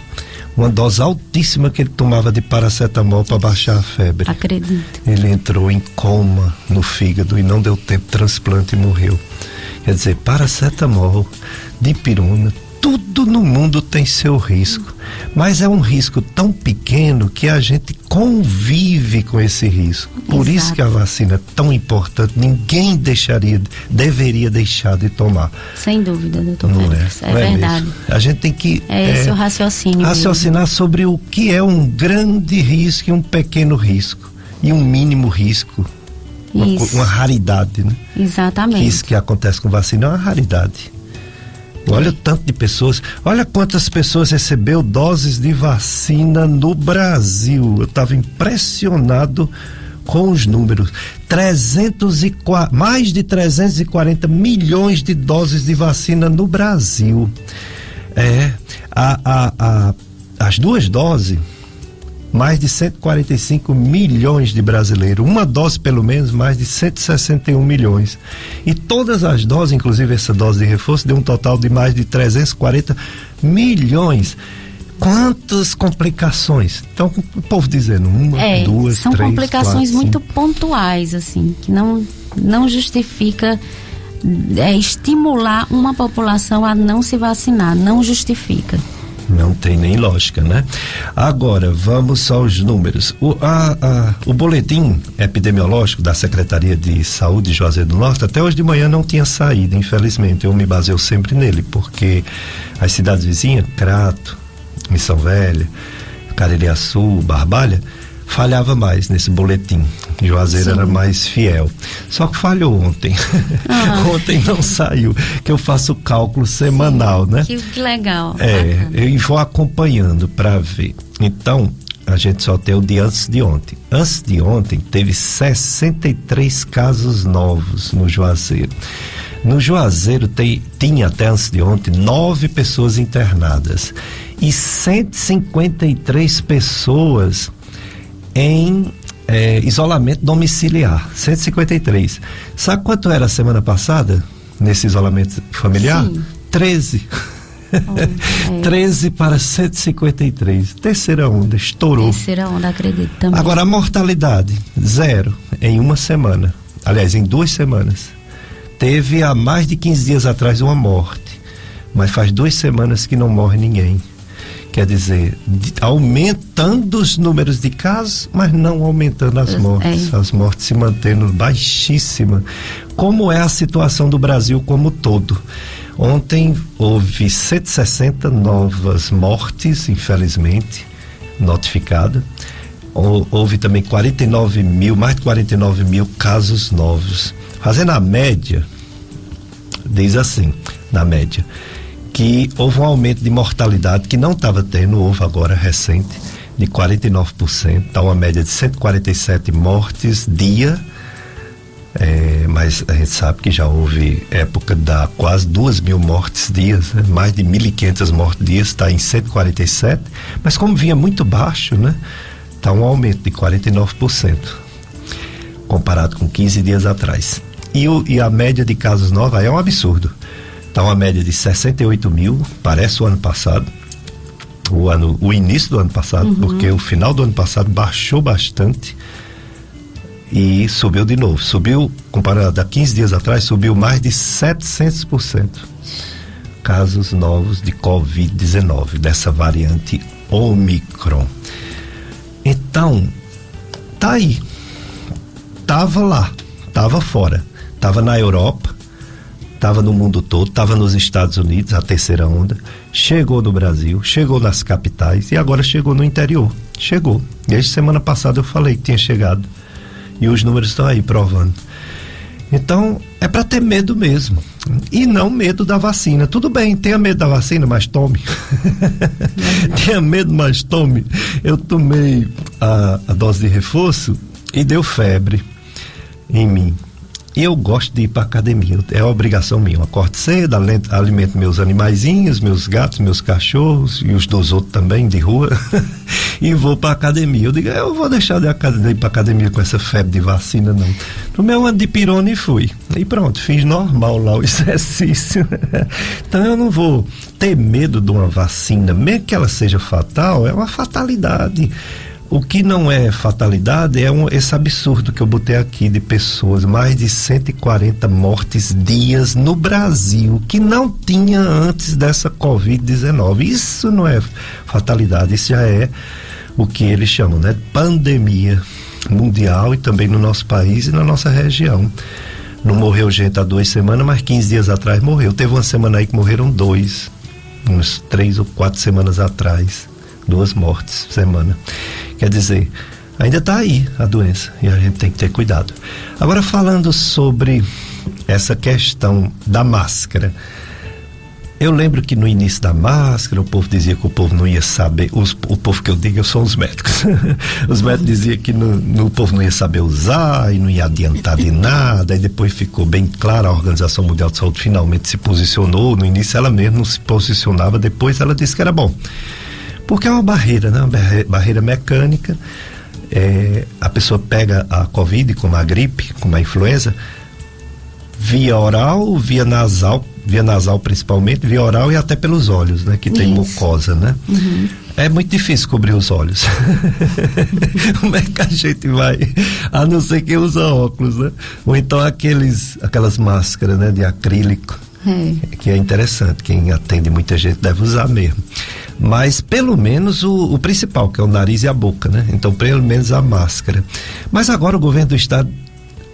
Uma dose altíssima que ele tomava de paracetamol para baixar a febre. Acredito. Ele entrou em coma no fígado e não deu tempo de transplante e morreu. Quer dizer, paracetamol, dipirona, tudo no mundo tem seu risco, mas é um risco tão pequeno que a gente convive com esse risco. Por Exato. isso que a vacina é tão importante, ninguém deixaria, deveria deixar de tomar. Sem dúvida, doutor Não Félix, é, é, é verdade. Mesmo. A gente tem que é esse é, o raciocínio. Raciocinar mesmo. sobre o que é um grande risco e um pequeno risco e um mínimo risco. Uma, uma, raridade, né? Exatamente. Que isso que acontece com vacina é uma raridade. Olha o tanto de pessoas. Olha quantas pessoas recebeu doses de vacina no Brasil. Eu estava impressionado com os números. 304, mais de 340 milhões de doses de vacina no Brasil. É, a, a, a, as duas doses mais de 145 milhões de brasileiros. Uma dose, pelo menos, mais de 161 milhões. E todas as doses, inclusive essa dose de reforço, deu um total de mais de 340 milhões. Quantas complicações? Então, o povo dizendo uma, é, duas, são três. São complicações quatro, muito pontuais, assim, que não, não justifica é, estimular uma população a não se vacinar. Não justifica. Não tem nem lógica, né? Agora, vamos aos números. O, a, a, o boletim epidemiológico da Secretaria de Saúde de Juazeiro do Norte, até hoje de manhã não tinha saído, infelizmente. Eu me baseio sempre nele, porque as cidades vizinhas, Crato, Missão Velha, Caririaçu, Barbalha, falhava mais nesse boletim. Juazeiro Sim. era mais fiel. Só que falhou ontem. Ah. ontem não saiu, que eu faço cálculo semanal, Sim. né? Que legal. É, eu vou acompanhando para ver. Então, a gente só tem o de antes de ontem. Antes de ontem, teve 63 casos novos no Juazeiro. No Juazeiro tem, tinha até antes de ontem nove pessoas internadas e 153 pessoas em é, isolamento domiciliar, 153. Sabe quanto era a semana passada nesse isolamento familiar? Sim. 13. Oh, é. 13 para 153. Terceira onda, estourou. Terceira onda, acredito também. Agora, a mortalidade, zero em uma semana. Aliás, em duas semanas. Teve há mais de 15 dias atrás uma morte. Mas faz duas semanas que não morre ninguém. Quer dizer, aumentando os números de casos, mas não aumentando as mortes. É. As mortes se mantendo baixíssimas. Como é a situação do Brasil como todo? Ontem houve 160 novas mortes, infelizmente, notificadas. Houve também 49 mil, mais de 49 mil casos novos. Fazendo a média, diz assim, na média, que houve um aumento de mortalidade que não estava tendo, houve agora recente, de 49%, está uma média de 147 mortes dia. É, mas a gente sabe que já houve época da quase duas mil mortes dias, né? mais de 1.500 mortes dias, está em 147, mas como vinha muito baixo, né? Está um aumento de 49%, comparado com 15 dias atrás. E, o, e a média de casos novos é um absurdo. Está uma média de 68 mil, parece o ano passado. O, ano, o início do ano passado, uhum. porque o final do ano passado baixou bastante. e subiu de novo. Subiu, comparado a 15 dias atrás, subiu mais de 700%. Casos novos de Covid-19, dessa variante Omicron. Então, tá aí. Tava lá, tava fora. Tava na Europa, tava no mundo todo, tava nos Estados Unidos, a terceira onda. Chegou no Brasil, chegou nas capitais e agora chegou no interior. Chegou. Desde semana passada eu falei que tinha chegado e os números estão aí provando. Então, é para ter medo mesmo. E não medo da vacina. Tudo bem, tenha medo da vacina, mas tome. tenha medo, mas tome. Eu tomei a, a dose de reforço e deu febre em mim. Eu gosto de ir para academia, é obrigação minha. Eu acordo cedo, alimento meus animaizinhos, meus gatos, meus cachorros e os dos outros também de rua e vou para academia. Eu digo, eu vou deixar de ir para academia com essa febre de vacina, não. No meu ano de pirona e fui. E pronto, fiz normal lá o exercício. então eu não vou ter medo de uma vacina, mesmo que ela seja fatal, é uma fatalidade. O que não é fatalidade é um, esse absurdo que eu botei aqui de pessoas, mais de 140 mortes dias no Brasil, que não tinha antes dessa Covid-19. Isso não é fatalidade, isso já é o que eles chamam, né? Pandemia mundial e também no nosso país e na nossa região. Não morreu gente há duas semanas, mas 15 dias atrás morreu. Teve uma semana aí que morreram dois, uns três ou quatro semanas atrás duas mortes semana. Quer dizer, ainda está aí a doença e a gente tem que ter cuidado. Agora falando sobre essa questão da máscara. Eu lembro que no início da máscara o povo dizia que o povo não ia saber, os, o povo que eu digo são os médicos. os médicos diziam que no, no, o povo não ia saber usar e não ia adiantar de nada, e depois ficou bem claro, a Organização Mundial de Saúde finalmente se posicionou. No início ela mesma não se posicionava, depois ela disse que era bom. Porque é uma barreira, né? Uma barreira mecânica. É, a pessoa pega a Covid, como a gripe, como a influenza, via oral, via nasal, via nasal principalmente, via oral e até pelos olhos, né? Que tem Isso. mucosa, né? Uhum. É muito difícil cobrir os olhos. Como é que a gente vai? A não ser que usa óculos, né? Ou então aqueles, aquelas máscaras, né? De acrílico. É. Que é interessante, quem atende muita gente deve usar mesmo mas pelo menos o, o, principal, que é o nariz e a boca, né? Então, pelo menos a máscara. Mas agora o governo do estado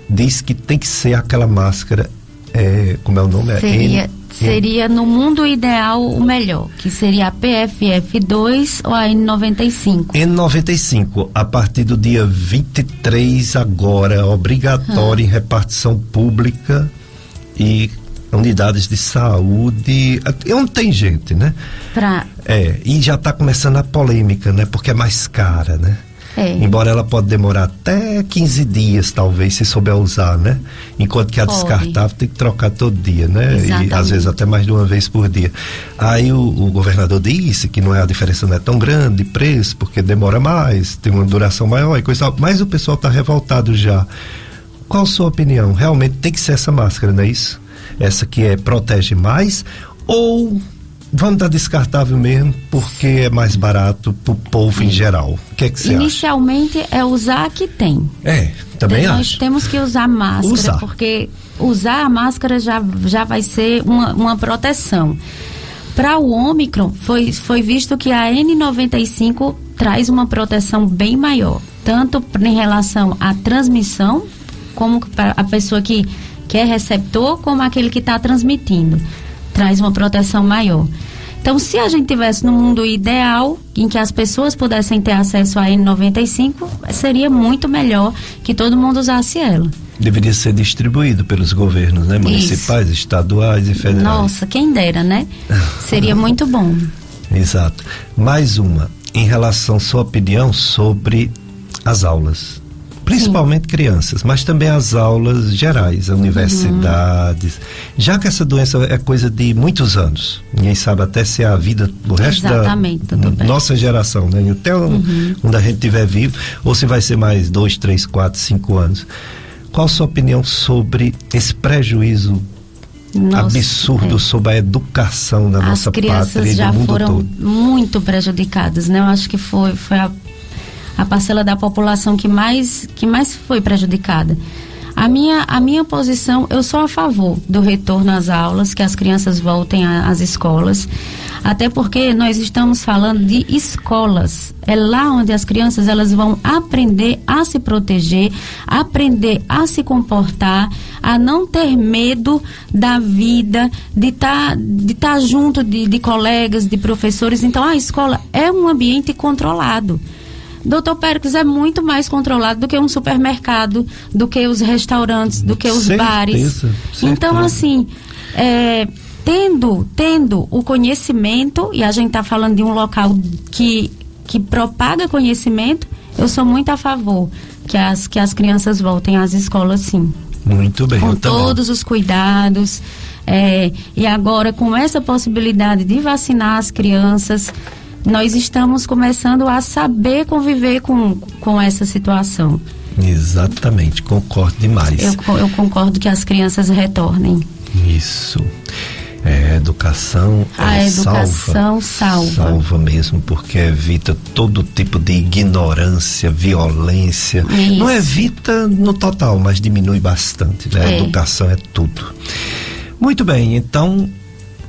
diz que tem que ser aquela máscara, é, como é o nome? Seria, N, seria no mundo ideal o melhor, que seria a PFF2 ou a N95. N95, a partir do dia 23 agora, obrigatória em repartição pública e unidades de saúde, onde tem gente, né? Pra... É, e já está começando a polêmica, né? Porque é mais cara, né? É. Embora ela pode demorar até 15 dias, talvez, se souber usar, né? Enquanto que a pode. descartável tem que trocar todo dia, né? Exatamente. E às vezes até mais de uma vez por dia. Aí o, o, governador disse que não é a diferença não é tão grande de preço, porque demora mais, tem uma duração maior e coisa Mas o pessoal está revoltado já. Qual a sua opinião? Realmente tem que ser essa máscara, não é isso? Essa que é protege mais, ou vamos dar descartável mesmo porque é mais barato para o povo em geral? O que é que você Inicialmente acha? é usar a que tem. É, também então, acho. Nós temos que usar máscara, usar. porque usar a máscara já, já vai ser uma, uma proteção. Para o Ômicron, foi, foi visto que a N95 traz uma proteção bem maior, tanto em relação à transmissão, como para a pessoa que que é receptor, como aquele que está transmitindo. Traz uma proteção maior. Então, se a gente tivesse no mundo ideal, em que as pessoas pudessem ter acesso à N95, seria muito melhor que todo mundo usasse ela. Deveria ser distribuído pelos governos, né? Municipais, Isso. estaduais e federais. Nossa, quem dera, né? seria muito bom. Exato. Mais uma, em relação à sua opinião sobre as aulas principalmente Sim. crianças, mas também as aulas gerais, universidades. Uhum. Já que essa doença é coisa de muitos anos, ninguém sabe até se é a vida do resto Exatamente, da nossa geração, né? Até uhum. onde a gente estiver vivo, ou se vai ser mais dois, três, quatro, cinco anos. Qual a sua opinião sobre esse prejuízo nossa, absurdo é. sobre a educação da As nossa pátria e do mundo todo? As crianças já foram muito prejudicadas, né? Eu acho que foi, foi a a parcela da população que mais, que mais foi prejudicada. A minha, a minha posição, eu sou a favor do retorno às aulas, que as crianças voltem às escolas. Até porque nós estamos falando de escolas. É lá onde as crianças elas vão aprender a se proteger, aprender a se comportar, a não ter medo da vida, de estar tá, de tá junto de, de colegas, de professores. Então a escola é um ambiente controlado. Doutor Péricles é muito mais controlado do que um supermercado, do que os restaurantes, do que os certeza, bares. Certeza. Então, assim, é, tendo, tendo o conhecimento, e a gente está falando de um local que, que propaga conhecimento, eu sou muito a favor que as, que as crianças voltem às escolas, sim. Muito bem. Com todos os cuidados. É, e agora, com essa possibilidade de vacinar as crianças, nós estamos começando a saber conviver com, com essa situação. Exatamente, concordo demais. Eu, eu concordo que as crianças retornem. Isso. É, educação a é, educação salva, salva. Salva mesmo, porque evita todo tipo de ignorância, violência. Isso. Não evita no total, mas diminui bastante. Né? É. A educação é tudo. Muito bem, então,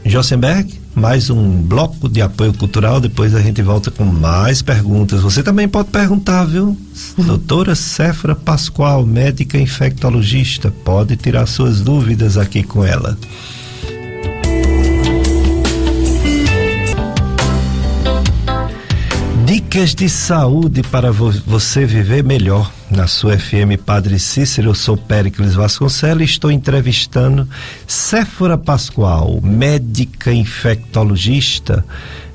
Josenberg, mais um bloco de apoio cultural. Depois a gente volta com mais perguntas. Você também pode perguntar, viu? Uhum. Doutora Cefra Pascoal, médica infectologista, pode tirar suas dúvidas aqui com ela. Dicas de saúde para vo você viver melhor. Na sua FM Padre Cícero, eu sou Péricles Vasconcelos e estou entrevistando Séfora Pascoal, médica infectologista,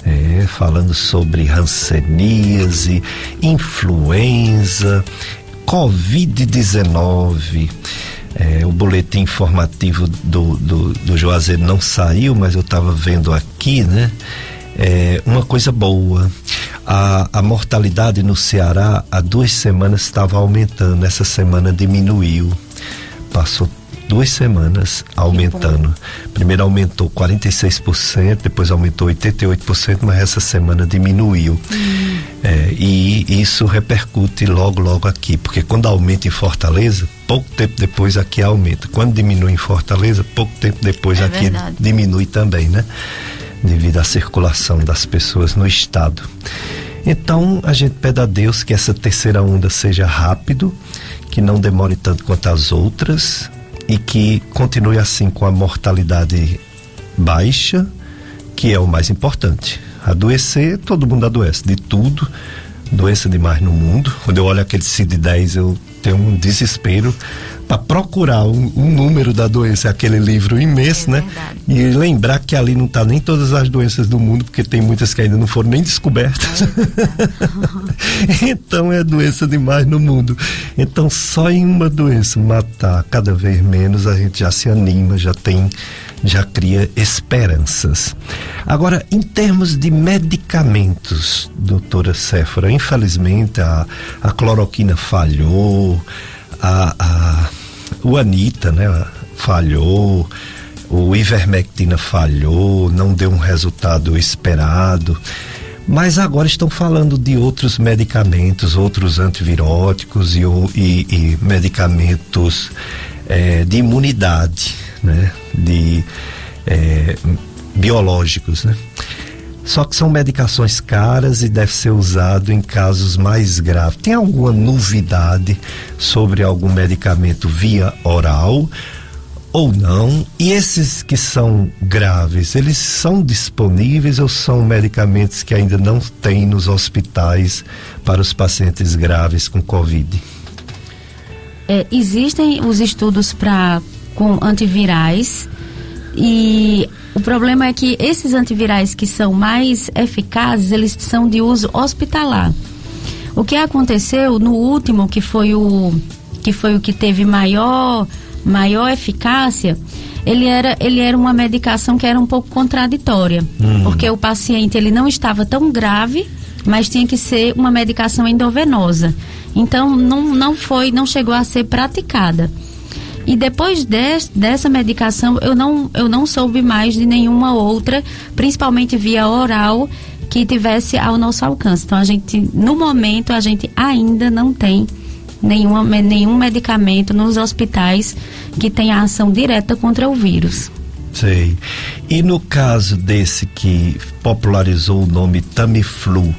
é, falando sobre hanseníase, influenza, Covid-19. É, o boletim informativo do, do, do Juazeiro não saiu, mas eu estava vendo aqui, né? É, uma coisa boa a, a mortalidade no Ceará há duas semanas estava aumentando, essa semana diminuiu. Passou duas semanas aumentando. Primeiro aumentou 46%, depois aumentou 88%, mas essa semana diminuiu. Hum. É, e isso repercute logo, logo aqui, porque quando aumenta em Fortaleza, pouco tempo depois aqui aumenta. Quando diminui em Fortaleza, pouco tempo depois é aqui verdade. diminui também, né? Devido à circulação das pessoas no estado. Então a gente pede a Deus que essa terceira onda seja rápido, que não demore tanto quanto as outras e que continue assim com a mortalidade baixa, que é o mais importante. Adoecer, todo mundo adoece, de tudo, doença demais no mundo. Quando eu olho aquele CID-10, eu tenho um desespero para procurar um, um, número da doença, aquele livro imenso, é né? E lembrar que ali não está nem todas as doenças do mundo, porque tem muitas que ainda não foram nem descobertas. É. então é doença demais no mundo. Então só em uma doença matar cada vez menos a gente já se anima, já tem já cria esperanças. Agora, em termos de medicamentos, doutora Séfora, infelizmente a, a cloroquina falhou, a, a, o Anita, né, falhou, o Ivermectina falhou, não deu um resultado esperado. Mas agora estão falando de outros medicamentos, outros antiviróticos e, e, e medicamentos é, de imunidade, né? De é, biológicos, né? Só que são medicações caras e deve ser usado em casos mais graves. Tem alguma novidade sobre algum medicamento via oral ou não? E esses que são graves, eles são disponíveis ou são medicamentos que ainda não tem nos hospitais para os pacientes graves com Covid? É, existem os estudos para com antivirais e o problema é que esses antivirais que são mais eficazes, eles são de uso hospitalar. O que aconteceu no último, que foi o que foi o que teve maior maior eficácia, ele era, ele era uma medicação que era um pouco contraditória, hum. porque o paciente ele não estava tão grave, mas tinha que ser uma medicação endovenosa. Então não, não foi, não chegou a ser praticada. E depois de, dessa medicação, eu não, eu não soube mais de nenhuma outra, principalmente via oral, que tivesse ao nosso alcance. Então a gente, no momento, a gente ainda não tem nenhuma, nenhum medicamento nos hospitais que tenha ação direta contra o vírus. Sei. E no caso desse que popularizou o nome Tamiflu,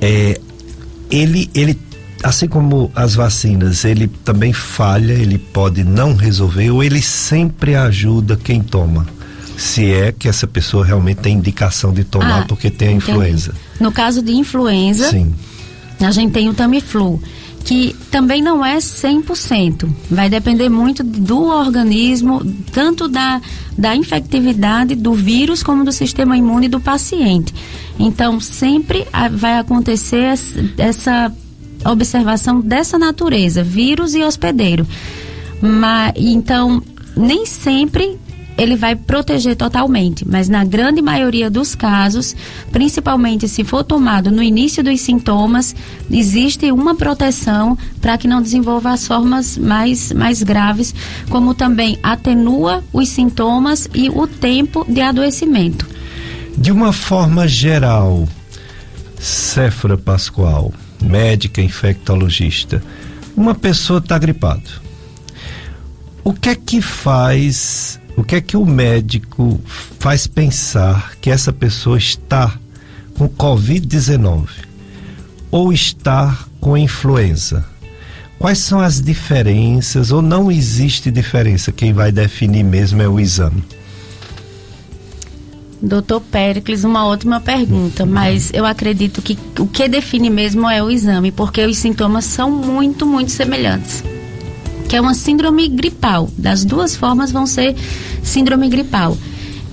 é, ele, ele, assim como as vacinas, ele também falha, ele pode não resolver ou ele sempre ajuda quem toma? Se é que essa pessoa realmente tem indicação de tomar ah, porque tem a influenza. No caso de influenza, Sim. a gente tem o Tamiflu que também não é 100%. Vai depender muito do organismo, tanto da, da infectividade do vírus como do sistema imune do paciente. Então, sempre vai acontecer essa observação dessa natureza, vírus e hospedeiro. Mas, então, nem sempre ele vai proteger totalmente, mas na grande maioria dos casos, principalmente se for tomado no início dos sintomas, existe uma proteção para que não desenvolva as formas mais, mais graves, como também atenua os sintomas e o tempo de adoecimento. De uma forma geral, Céfora Pascoal, médica infectologista, uma pessoa está gripada. O que é que faz o que é que o médico faz pensar que essa pessoa está com Covid-19 ou está com influenza? Quais são as diferenças ou não existe diferença? Quem vai definir mesmo é o exame. Doutor Pericles, uma ótima pergunta, mas eu acredito que o que define mesmo é o exame, porque os sintomas são muito, muito semelhantes que é uma síndrome gripal. Das duas formas vão ser síndrome gripal.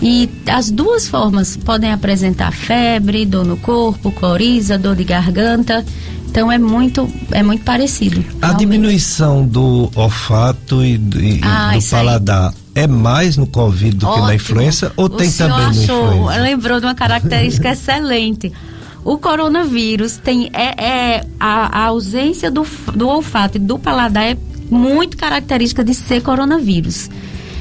E as duas formas podem apresentar febre, dor no corpo, coriza, dor de garganta. Então é muito, é muito parecido. A realmente. diminuição do olfato e, e ah, do paladar. É mais no Covid do Ótimo. que na influenza ou o tem também achou, no influenza? Lembrou de uma característica excelente. O coronavírus tem é, é a, a, ausência do, do olfato e do paladar é muito característica de ser coronavírus.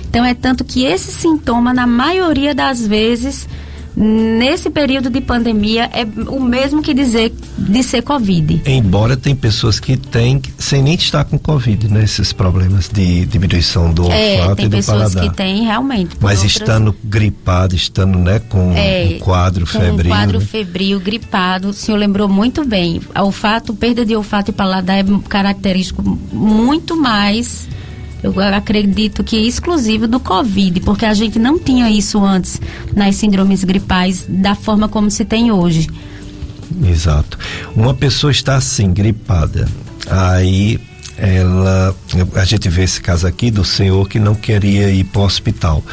Então é tanto que esse sintoma, na maioria das vezes, nesse período de pandemia, é o mesmo que dizer de ser Covid. Embora tem pessoas que têm, sem nem estar com Covid, né? Esses problemas de diminuição do é, olfato e do paladar. tem pessoas que têm, realmente. Mas outras... estando gripado, estando, né, com é, um quadro febril. um quadro né? febril, gripado, o senhor lembrou muito bem. Olfato, perda de olfato e paladar é característico muito mais eu acredito que exclusivo do Covid, porque a gente não tinha isso antes nas síndromes gripais da forma como se tem hoje. Exato. Uma pessoa está assim, gripada, aí ela. A gente vê esse caso aqui do senhor que não queria ir para o hospital.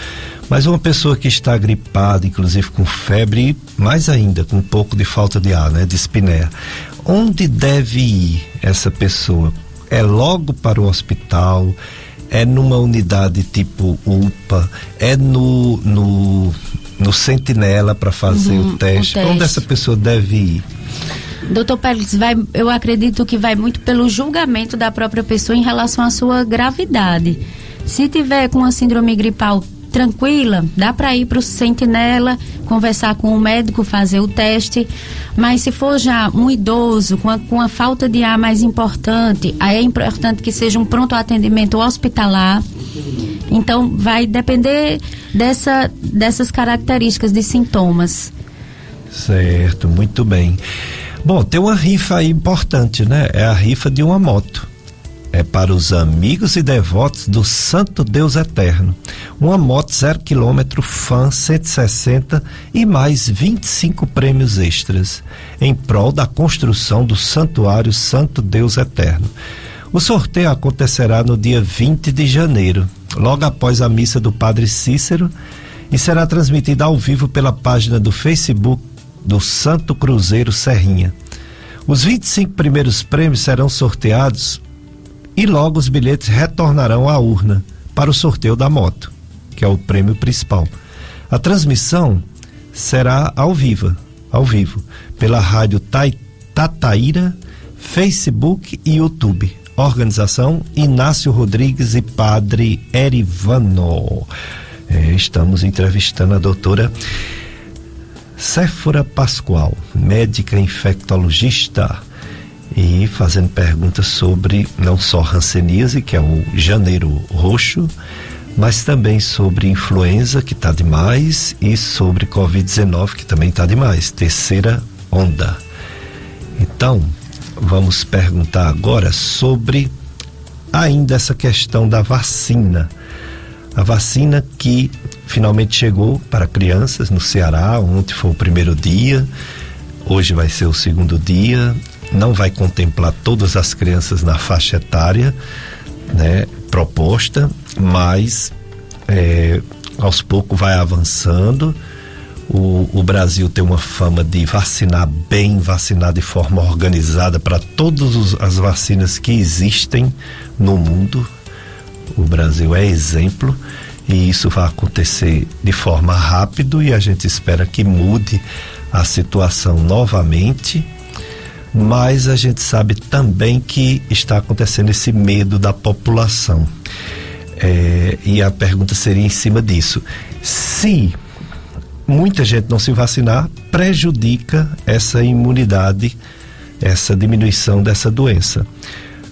Mas uma pessoa que está gripada, inclusive com febre, mais ainda, com um pouco de falta de ar, né, de espinéia, onde deve ir essa pessoa? É logo para o hospital? É numa unidade tipo UPA, é no, no, no Sentinela para fazer uhum, o, teste. o, teste. Onde essa pessoa deve ir? Doutor Pérez, vai, eu acredito que vai muito pelo julgamento da própria pessoa em relação à sua gravidade. Se tiver com a síndrome gripal tranquila, dá para ir para o sentinela, conversar com o médico, fazer o teste. Mas se for já um idoso com a, com a falta de ar mais importante, aí é importante que seja um pronto atendimento hospitalar. Então vai depender dessa, dessas características de sintomas. Certo, muito bem. Bom, tem uma rifa aí importante, né? É a rifa de uma moto é para os amigos e devotos do Santo Deus Eterno. Uma moto zero quilômetro Fan 160 e mais 25 prêmios extras em prol da construção do Santuário Santo Deus Eterno. O sorteio acontecerá no dia 20 de janeiro, logo após a missa do Padre Cícero, e será transmitida ao vivo pela página do Facebook do Santo Cruzeiro Serrinha. Os 25 primeiros prêmios serão sorteados e logo os bilhetes retornarão à urna para o sorteio da moto, que é o prêmio principal. A transmissão será ao vivo, ao vivo, pela rádio Tataíra, Facebook e YouTube. Organização Inácio Rodrigues e Padre Erivano. É, estamos entrevistando a doutora Séfora Pascoal, médica infectologista, e fazendo perguntas sobre não só hanseníase, que é o janeiro roxo, mas também sobre influenza, que está demais, e sobre Covid-19, que também está demais, terceira onda. Então, vamos perguntar agora sobre ainda essa questão da vacina. A vacina que finalmente chegou para crianças no Ceará. Ontem foi o primeiro dia, hoje vai ser o segundo dia. Não vai contemplar todas as crianças na faixa etária, né, proposta, mas é, aos poucos vai avançando. O, o, Brasil tem uma fama de vacinar bem, vacinar de forma organizada para todas as vacinas que existem no mundo. O Brasil é exemplo e isso vai acontecer de forma rápida e a gente espera que mude a situação novamente. Mas a gente sabe também que está acontecendo esse medo da população. É, e a pergunta seria em cima disso. Se muita gente não se vacinar, prejudica essa imunidade, essa diminuição dessa doença.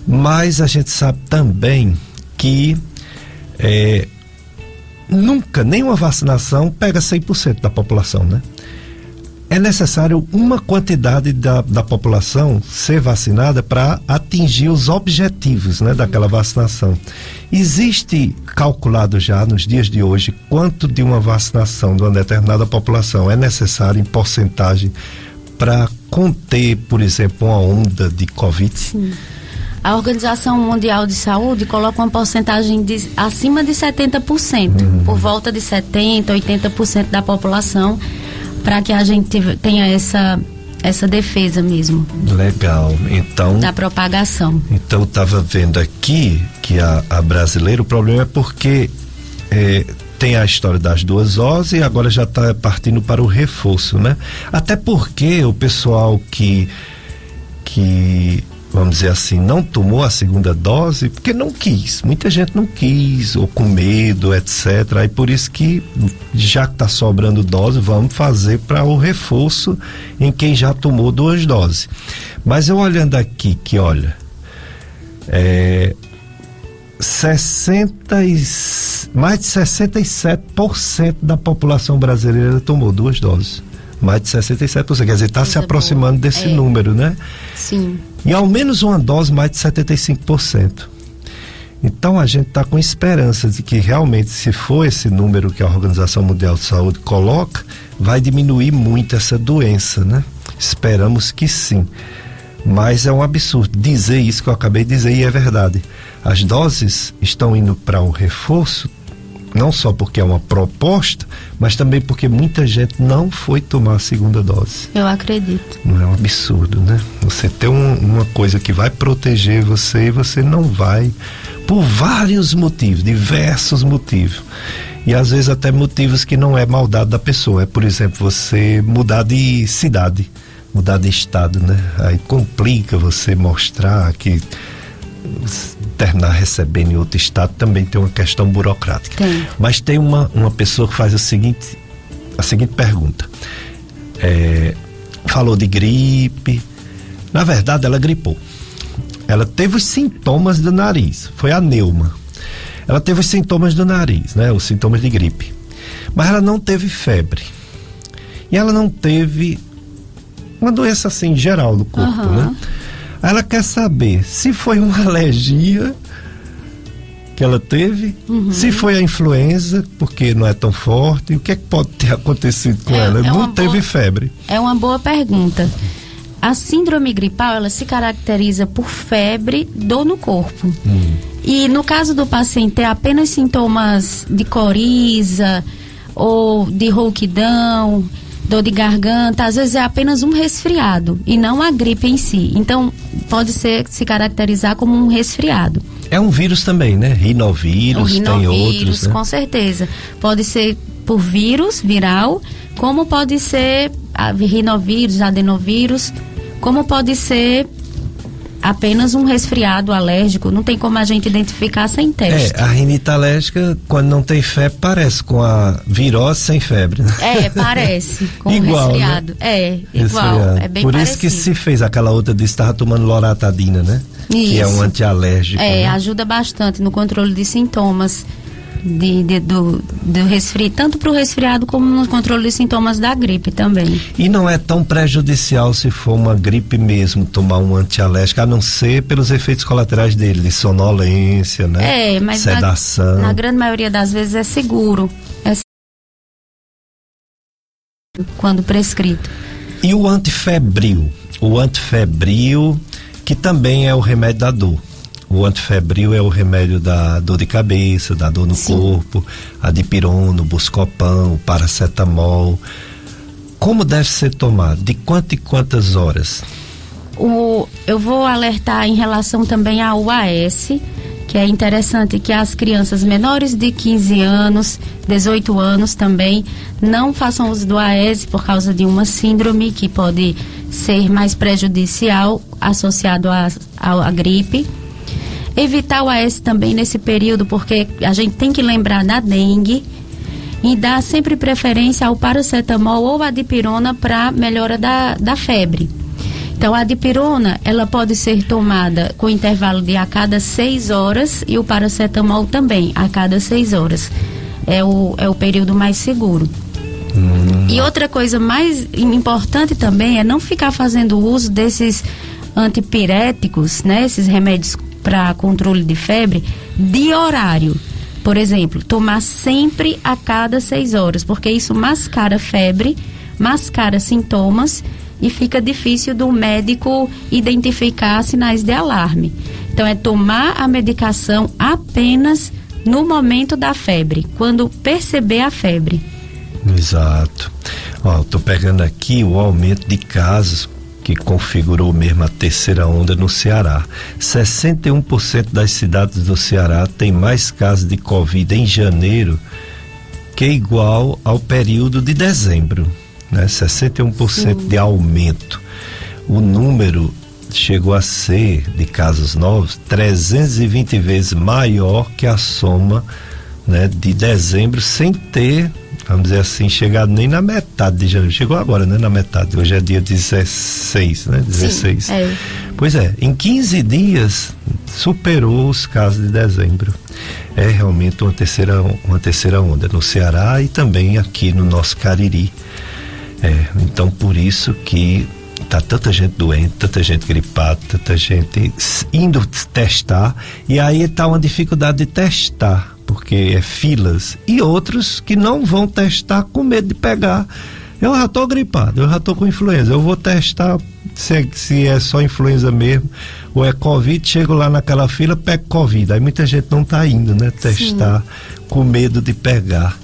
Mas a gente sabe também que é, nunca nenhuma vacinação pega 100% da população, né? É necessário uma quantidade da, da população ser vacinada para atingir os objetivos né, daquela vacinação. Existe calculado já nos dias de hoje quanto de uma vacinação de uma determinada população é necessário em porcentagem para conter, por exemplo, uma onda de Covid? Sim. A Organização Mundial de Saúde coloca uma porcentagem de acima de 70%, uhum. por volta de 70%, 80% da população, para que a gente tenha essa essa defesa mesmo. Legal. Então. Da propagação. Então, estava vendo aqui que a, a brasileira, o problema é porque é, tem a história das duas doses e agora já está partindo para o reforço, né? Até porque o pessoal que. que vamos dizer assim, não tomou a segunda dose porque não quis. Muita gente não quis, ou com medo, etc. Aí por isso que, já que está sobrando dose, vamos fazer para o reforço em quem já tomou duas doses. Mas eu olhando aqui, que olha, é, 60 e, mais de 67% da população brasileira tomou duas doses mais de 67%. Quer dizer, está se aproximando desse é. número, né? Sim. E ao menos uma dose, mais de 75%. Então a gente está com esperança de que realmente, se for esse número que a Organização Mundial de Saúde coloca, vai diminuir muito essa doença, né? Esperamos que sim. Mas é um absurdo dizer isso que eu acabei de dizer e é verdade. As doses estão indo para o reforço não só porque é uma proposta, mas também porque muita gente não foi tomar a segunda dose. Eu acredito. Não é um absurdo, né? Você tem um, uma coisa que vai proteger você e você não vai, por vários motivos, diversos motivos. E às vezes até motivos que não é maldade da pessoa. É, por exemplo, você mudar de cidade, mudar de estado, né? Aí complica você mostrar que terminar recebendo em outro estado também tem uma questão burocrática. Tem. Mas tem uma, uma pessoa que faz a seguinte, a seguinte pergunta. É, falou de gripe. Na verdade, ela gripou. Ela teve os sintomas do nariz. Foi a neuma. Ela teve os sintomas do nariz, né? Os sintomas de gripe. Mas ela não teve febre. E ela não teve uma doença assim geral do corpo, uhum. né? Ela quer saber se foi uma alergia que ela teve, uhum. se foi a influenza, porque não é tão forte, o que é que pode ter acontecido com é, ela? É não teve boa, febre. É uma boa pergunta. A síndrome gripal, ela se caracteriza por febre, dor no corpo. Hum. E no caso do paciente ter apenas sintomas de coriza ou de rouquidão, dor de garganta, às vezes é apenas um resfriado e não a gripe em si. Então, pode ser se caracterizar como um resfriado. É um vírus também, né? Rinovírus, um tem outros. Né? Com certeza. Pode ser por vírus, viral, como pode ser rinovírus, adenovírus, como pode ser apenas um resfriado alérgico, não tem como a gente identificar sem teste. É, a rinite alérgica, quando não tem febre, parece com a virose sem febre. Né? É, parece, com igual, né? resfriado. Né? É, igual, resfriado. é bem Por parecido. isso que se fez aquela outra de estar tomando loratadina, né? Isso. Que é um antialérgico. É, né? ajuda bastante no controle de sintomas de, de, do, do resfriado, tanto para o resfriado como no controle de sintomas da gripe também. E não é tão prejudicial se for uma gripe mesmo, tomar um antialérgico, a não ser pelos efeitos colaterais dele, de sonolência, né? É, mas Sedação. Na, na grande maioria das vezes é seguro. É quando prescrito. E o antifebril? O antifebril, que também é o remédio da dor. O antifebril é o remédio da dor de cabeça, da dor no Sim. corpo, a dipirona, o buscopan, o paracetamol. Como deve ser tomado? De quanto e quantas horas? O, eu vou alertar em relação também ao AS, que é interessante que as crianças menores de 15 anos, 18 anos também, não façam uso do AES por causa de uma síndrome que pode ser mais prejudicial associado à gripe Evitar o AS também nesse período, porque a gente tem que lembrar da dengue e dar sempre preferência ao paracetamol ou a dipirona para melhora da, da febre. Então, a dipirona, ela pode ser tomada com intervalo de a cada seis horas e o paracetamol também, a cada seis horas. É o, é o período mais seguro. Hum. E outra coisa mais importante também é não ficar fazendo uso desses antipiréticos, né? Esses remédios para controle de febre de horário. Por exemplo, tomar sempre a cada seis horas, porque isso mascara febre, mascara sintomas e fica difícil do médico identificar sinais de alarme. Então, é tomar a medicação apenas no momento da febre, quando perceber a febre. Exato. Ó, tô pegando aqui o aumento de casos que configurou mesmo a terceira onda no Ceará. 61% das cidades do Ceará têm mais casos de Covid em janeiro que é igual ao período de dezembro, né? 61% Sim. de aumento. O número chegou a ser de casos novos 320 vezes maior que a soma né, de dezembro sem ter vamos dizer assim, chegado nem na metade de janeiro. Chegou agora, né? Na metade. Hoje é dia 16, né? 16. Sim, é. Pois é, em 15 dias superou os casos de dezembro. É realmente uma terceira, uma terceira onda no Ceará e também aqui no nosso Cariri. É, então por isso que tá tanta gente doente, tanta gente gripada, tanta gente indo testar e aí tá uma dificuldade de testar porque é filas, e outros que não vão testar com medo de pegar. Eu já estou gripado, eu já estou com influenza, eu vou testar se é, se é só influenza mesmo ou é Covid, chego lá naquela fila, pego Covid. Aí muita gente não está indo, né? Testar Sim. com medo de pegar.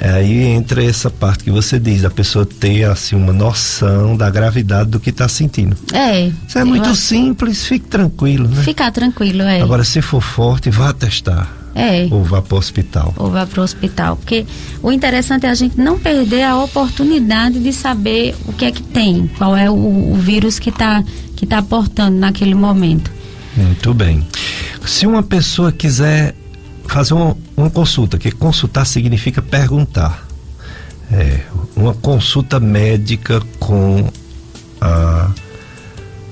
Aí entra essa parte que você diz, a pessoa ter assim uma noção da gravidade do que está sentindo. É. Isso é muito simples, fique tranquilo, né? Ficar tranquilo, é. Agora, se for forte, vá testar. É. Ou vá para o hospital. Ou vá para o hospital. Porque o interessante é a gente não perder a oportunidade de saber o que é que tem, qual é o, o vírus que está que tá portando naquele momento. Muito bem. Se uma pessoa quiser fazer uma, uma consulta, que consultar significa perguntar. É, uma consulta médica com a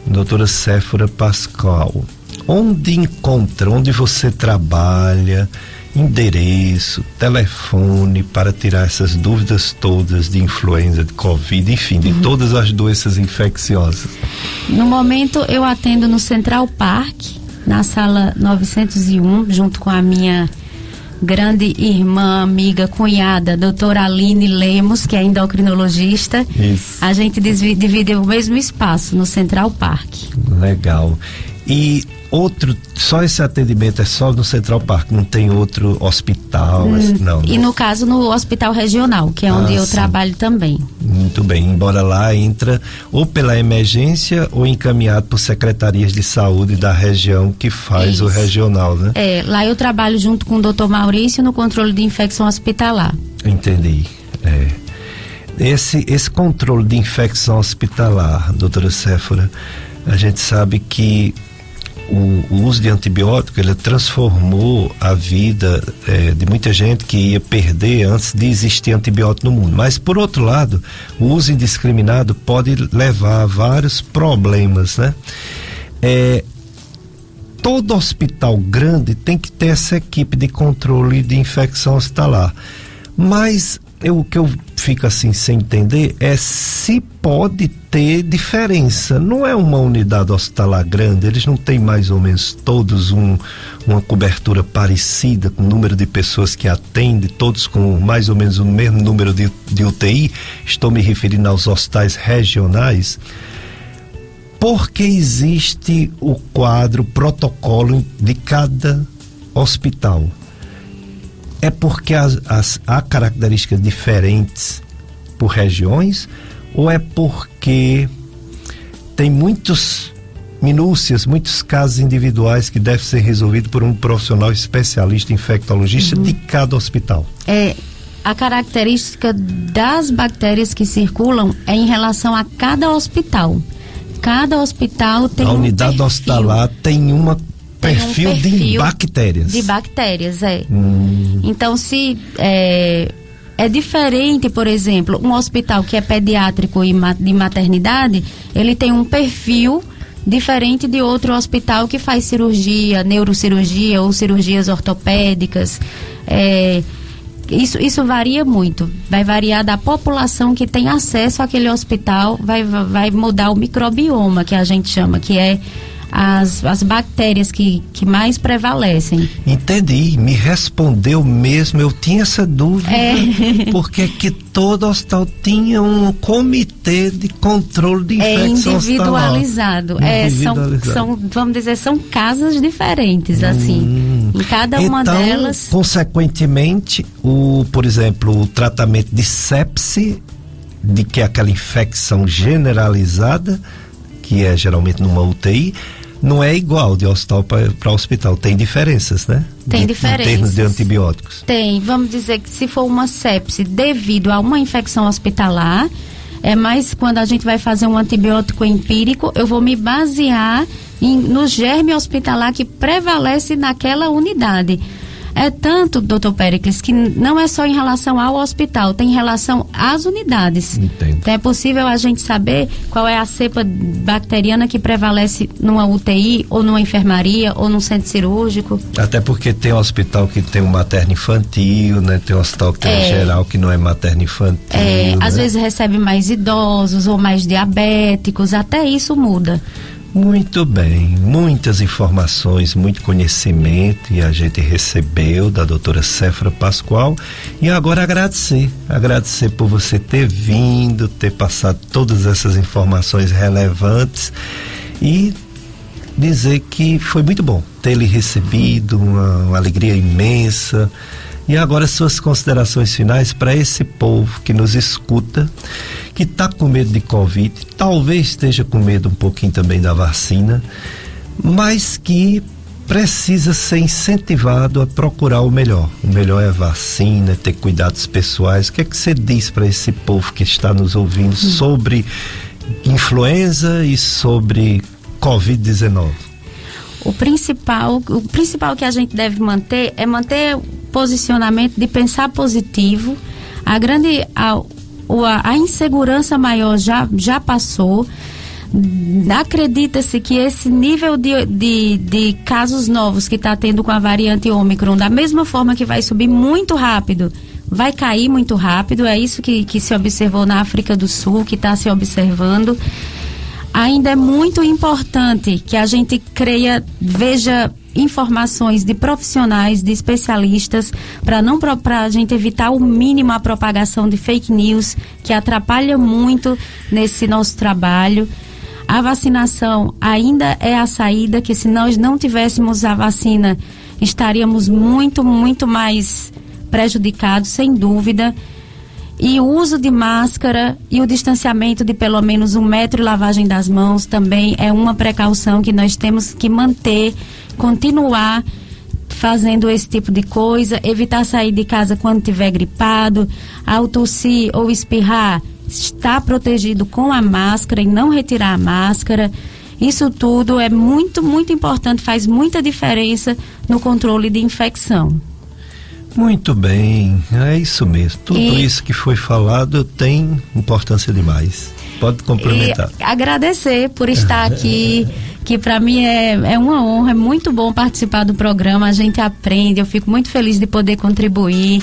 doutora Séfora Pascal onde encontra, onde você trabalha, endereço, telefone para tirar essas dúvidas todas de influenza, de covid, enfim, de uhum. todas as doenças infecciosas. No momento eu atendo no Central Park, na sala 901, junto com a minha grande irmã, amiga, cunhada, doutora Aline Lemos, que é endocrinologista. Isso. A gente divide o mesmo espaço no Central Park. Legal. E outro, só esse atendimento é só no Central Park, não tem outro hospital, hum, não. E no caso no hospital regional, que é ah, onde eu sim. trabalho também. Muito bem, embora lá entra ou pela emergência ou encaminhado por secretarias de saúde da região que faz Isso. o regional, né? É, lá eu trabalho junto com o doutor Maurício no controle de infecção hospitalar. Entendi. É. Esse, esse controle de infecção hospitalar, doutora Séfora, a gente sabe que o, o, uso de antibiótico ele transformou a vida é, de muita gente que ia perder antes de existir antibiótico no mundo. Mas por outro lado, o uso indiscriminado pode levar a vários problemas, né? É, todo hospital grande tem que ter essa equipe de controle de infecção hospitalar. Mas eu, o que eu fico assim sem entender é se pode ter diferença. Não é uma unidade hospitalar grande, eles não têm mais ou menos todos um, uma cobertura parecida com o número de pessoas que atende, todos com mais ou menos o mesmo número de, de UTI. Estou me referindo aos hospitais regionais. Porque existe o quadro, protocolo de cada hospital é porque as, as, há características diferentes por regiões ou é porque tem muitos minúcias, muitos casos individuais que devem ser resolvidos por um profissional especialista infectologista uhum. de cada hospital? É, a característica das bactérias que circulam é em relação a cada hospital. Cada hospital tem a unidade hospitalar tem uma perfil, um perfil de bactérias. De bactérias, é. Hum. Então, se é, é diferente, por exemplo, um hospital que é pediátrico e de maternidade, ele tem um perfil diferente de outro hospital que faz cirurgia, neurocirurgia ou cirurgias ortopédicas. É, isso, isso varia muito. Vai variar da população que tem acesso àquele hospital, vai, vai mudar o microbioma, que a gente chama, que é as, as bactérias que, que mais prevalecem. Entendi, me respondeu mesmo, eu tinha essa dúvida, é. porque que todo hospital tinha um comitê de controle de é infecção É individualizado, é, são, são, vamos dizer, são casas diferentes, assim, hum. em cada uma então, delas. consequentemente, o, por exemplo, o tratamento de sepse, de que é aquela infecção generalizada, que é geralmente numa UTI, não é igual de hospital para hospital, tem diferenças, né? Tem de, diferenças. Em termos de antibióticos. Tem, vamos dizer que se for uma sepse devido a uma infecção hospitalar, é mais quando a gente vai fazer um antibiótico empírico, eu vou me basear em, no germe hospitalar que prevalece naquela unidade. É tanto, doutor Pericles, que não é só em relação ao hospital, tem relação às unidades. Entendo. Então é possível a gente saber qual é a cepa bacteriana que prevalece numa UTI, ou numa enfermaria, ou num centro cirúrgico. Até porque tem hospital que tem um materno infantil, né? Tem hospital que tem é, um geral que não é materno infantil. É, né? às vezes recebe mais idosos ou mais diabéticos, até isso muda. Muito bem, muitas informações, muito conhecimento e a gente recebeu da doutora Cefra Pascoal e agora agradecer, agradecer por você ter vindo, ter passado todas essas informações relevantes e dizer que foi muito bom ter lhe recebido, uma, uma alegria imensa. E agora suas considerações finais para esse povo que nos escuta que está com medo de Covid, talvez esteja com medo um pouquinho também da vacina, mas que precisa ser incentivado a procurar o melhor. O melhor é a vacina, ter cuidados pessoais. O que é que você diz para esse povo que está nos ouvindo hum. sobre influenza e sobre Covid-19? O principal, o principal que a gente deve manter é manter posicionamento de pensar positivo. A grande, a, a, insegurança maior já, já passou. Acredita-se que esse nível de, de, de casos novos que está tendo com a variante Ômicron, da mesma forma que vai subir muito rápido, vai cair muito rápido. É isso que, que se observou na África do Sul, que está se observando. Ainda é muito importante que a gente creia, veja informações de profissionais, de especialistas, para não para a gente evitar o mínimo a propagação de fake news que atrapalha muito nesse nosso trabalho. A vacinação ainda é a saída, que se nós não tivéssemos a vacina, estaríamos muito, muito mais prejudicados, sem dúvida. E o uso de máscara e o distanciamento de pelo menos um metro e lavagem das mãos também é uma precaução que nós temos que manter continuar fazendo esse tipo de coisa, evitar sair de casa quando tiver gripado, ao tossir ou espirrar, estar protegido com a máscara e não retirar a máscara. Isso tudo é muito, muito importante, faz muita diferença no controle de infecção. Muito bem, é isso mesmo. Tudo e... isso que foi falado tem importância demais. Pode complementar. E agradecer por estar aqui, que para mim é, é uma honra, é muito bom participar do programa, a gente aprende, eu fico muito feliz de poder contribuir.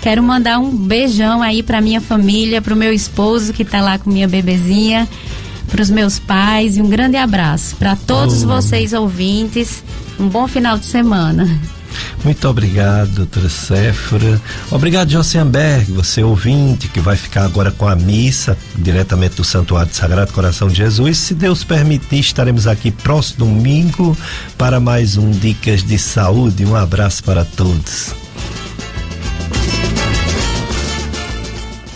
Quero mandar um beijão aí para minha família, para o meu esposo que está lá com minha bebezinha, para os meus pais e um grande abraço para todos oh. vocês ouvintes. Um bom final de semana. Muito obrigado, doutora Séfora. Obrigado, Josenberg, você ouvinte, que vai ficar agora com a missa, diretamente do Santuário do Sagrado Coração de Jesus. Se Deus permitir, estaremos aqui próximo domingo para mais um Dicas de Saúde. Um abraço para todos.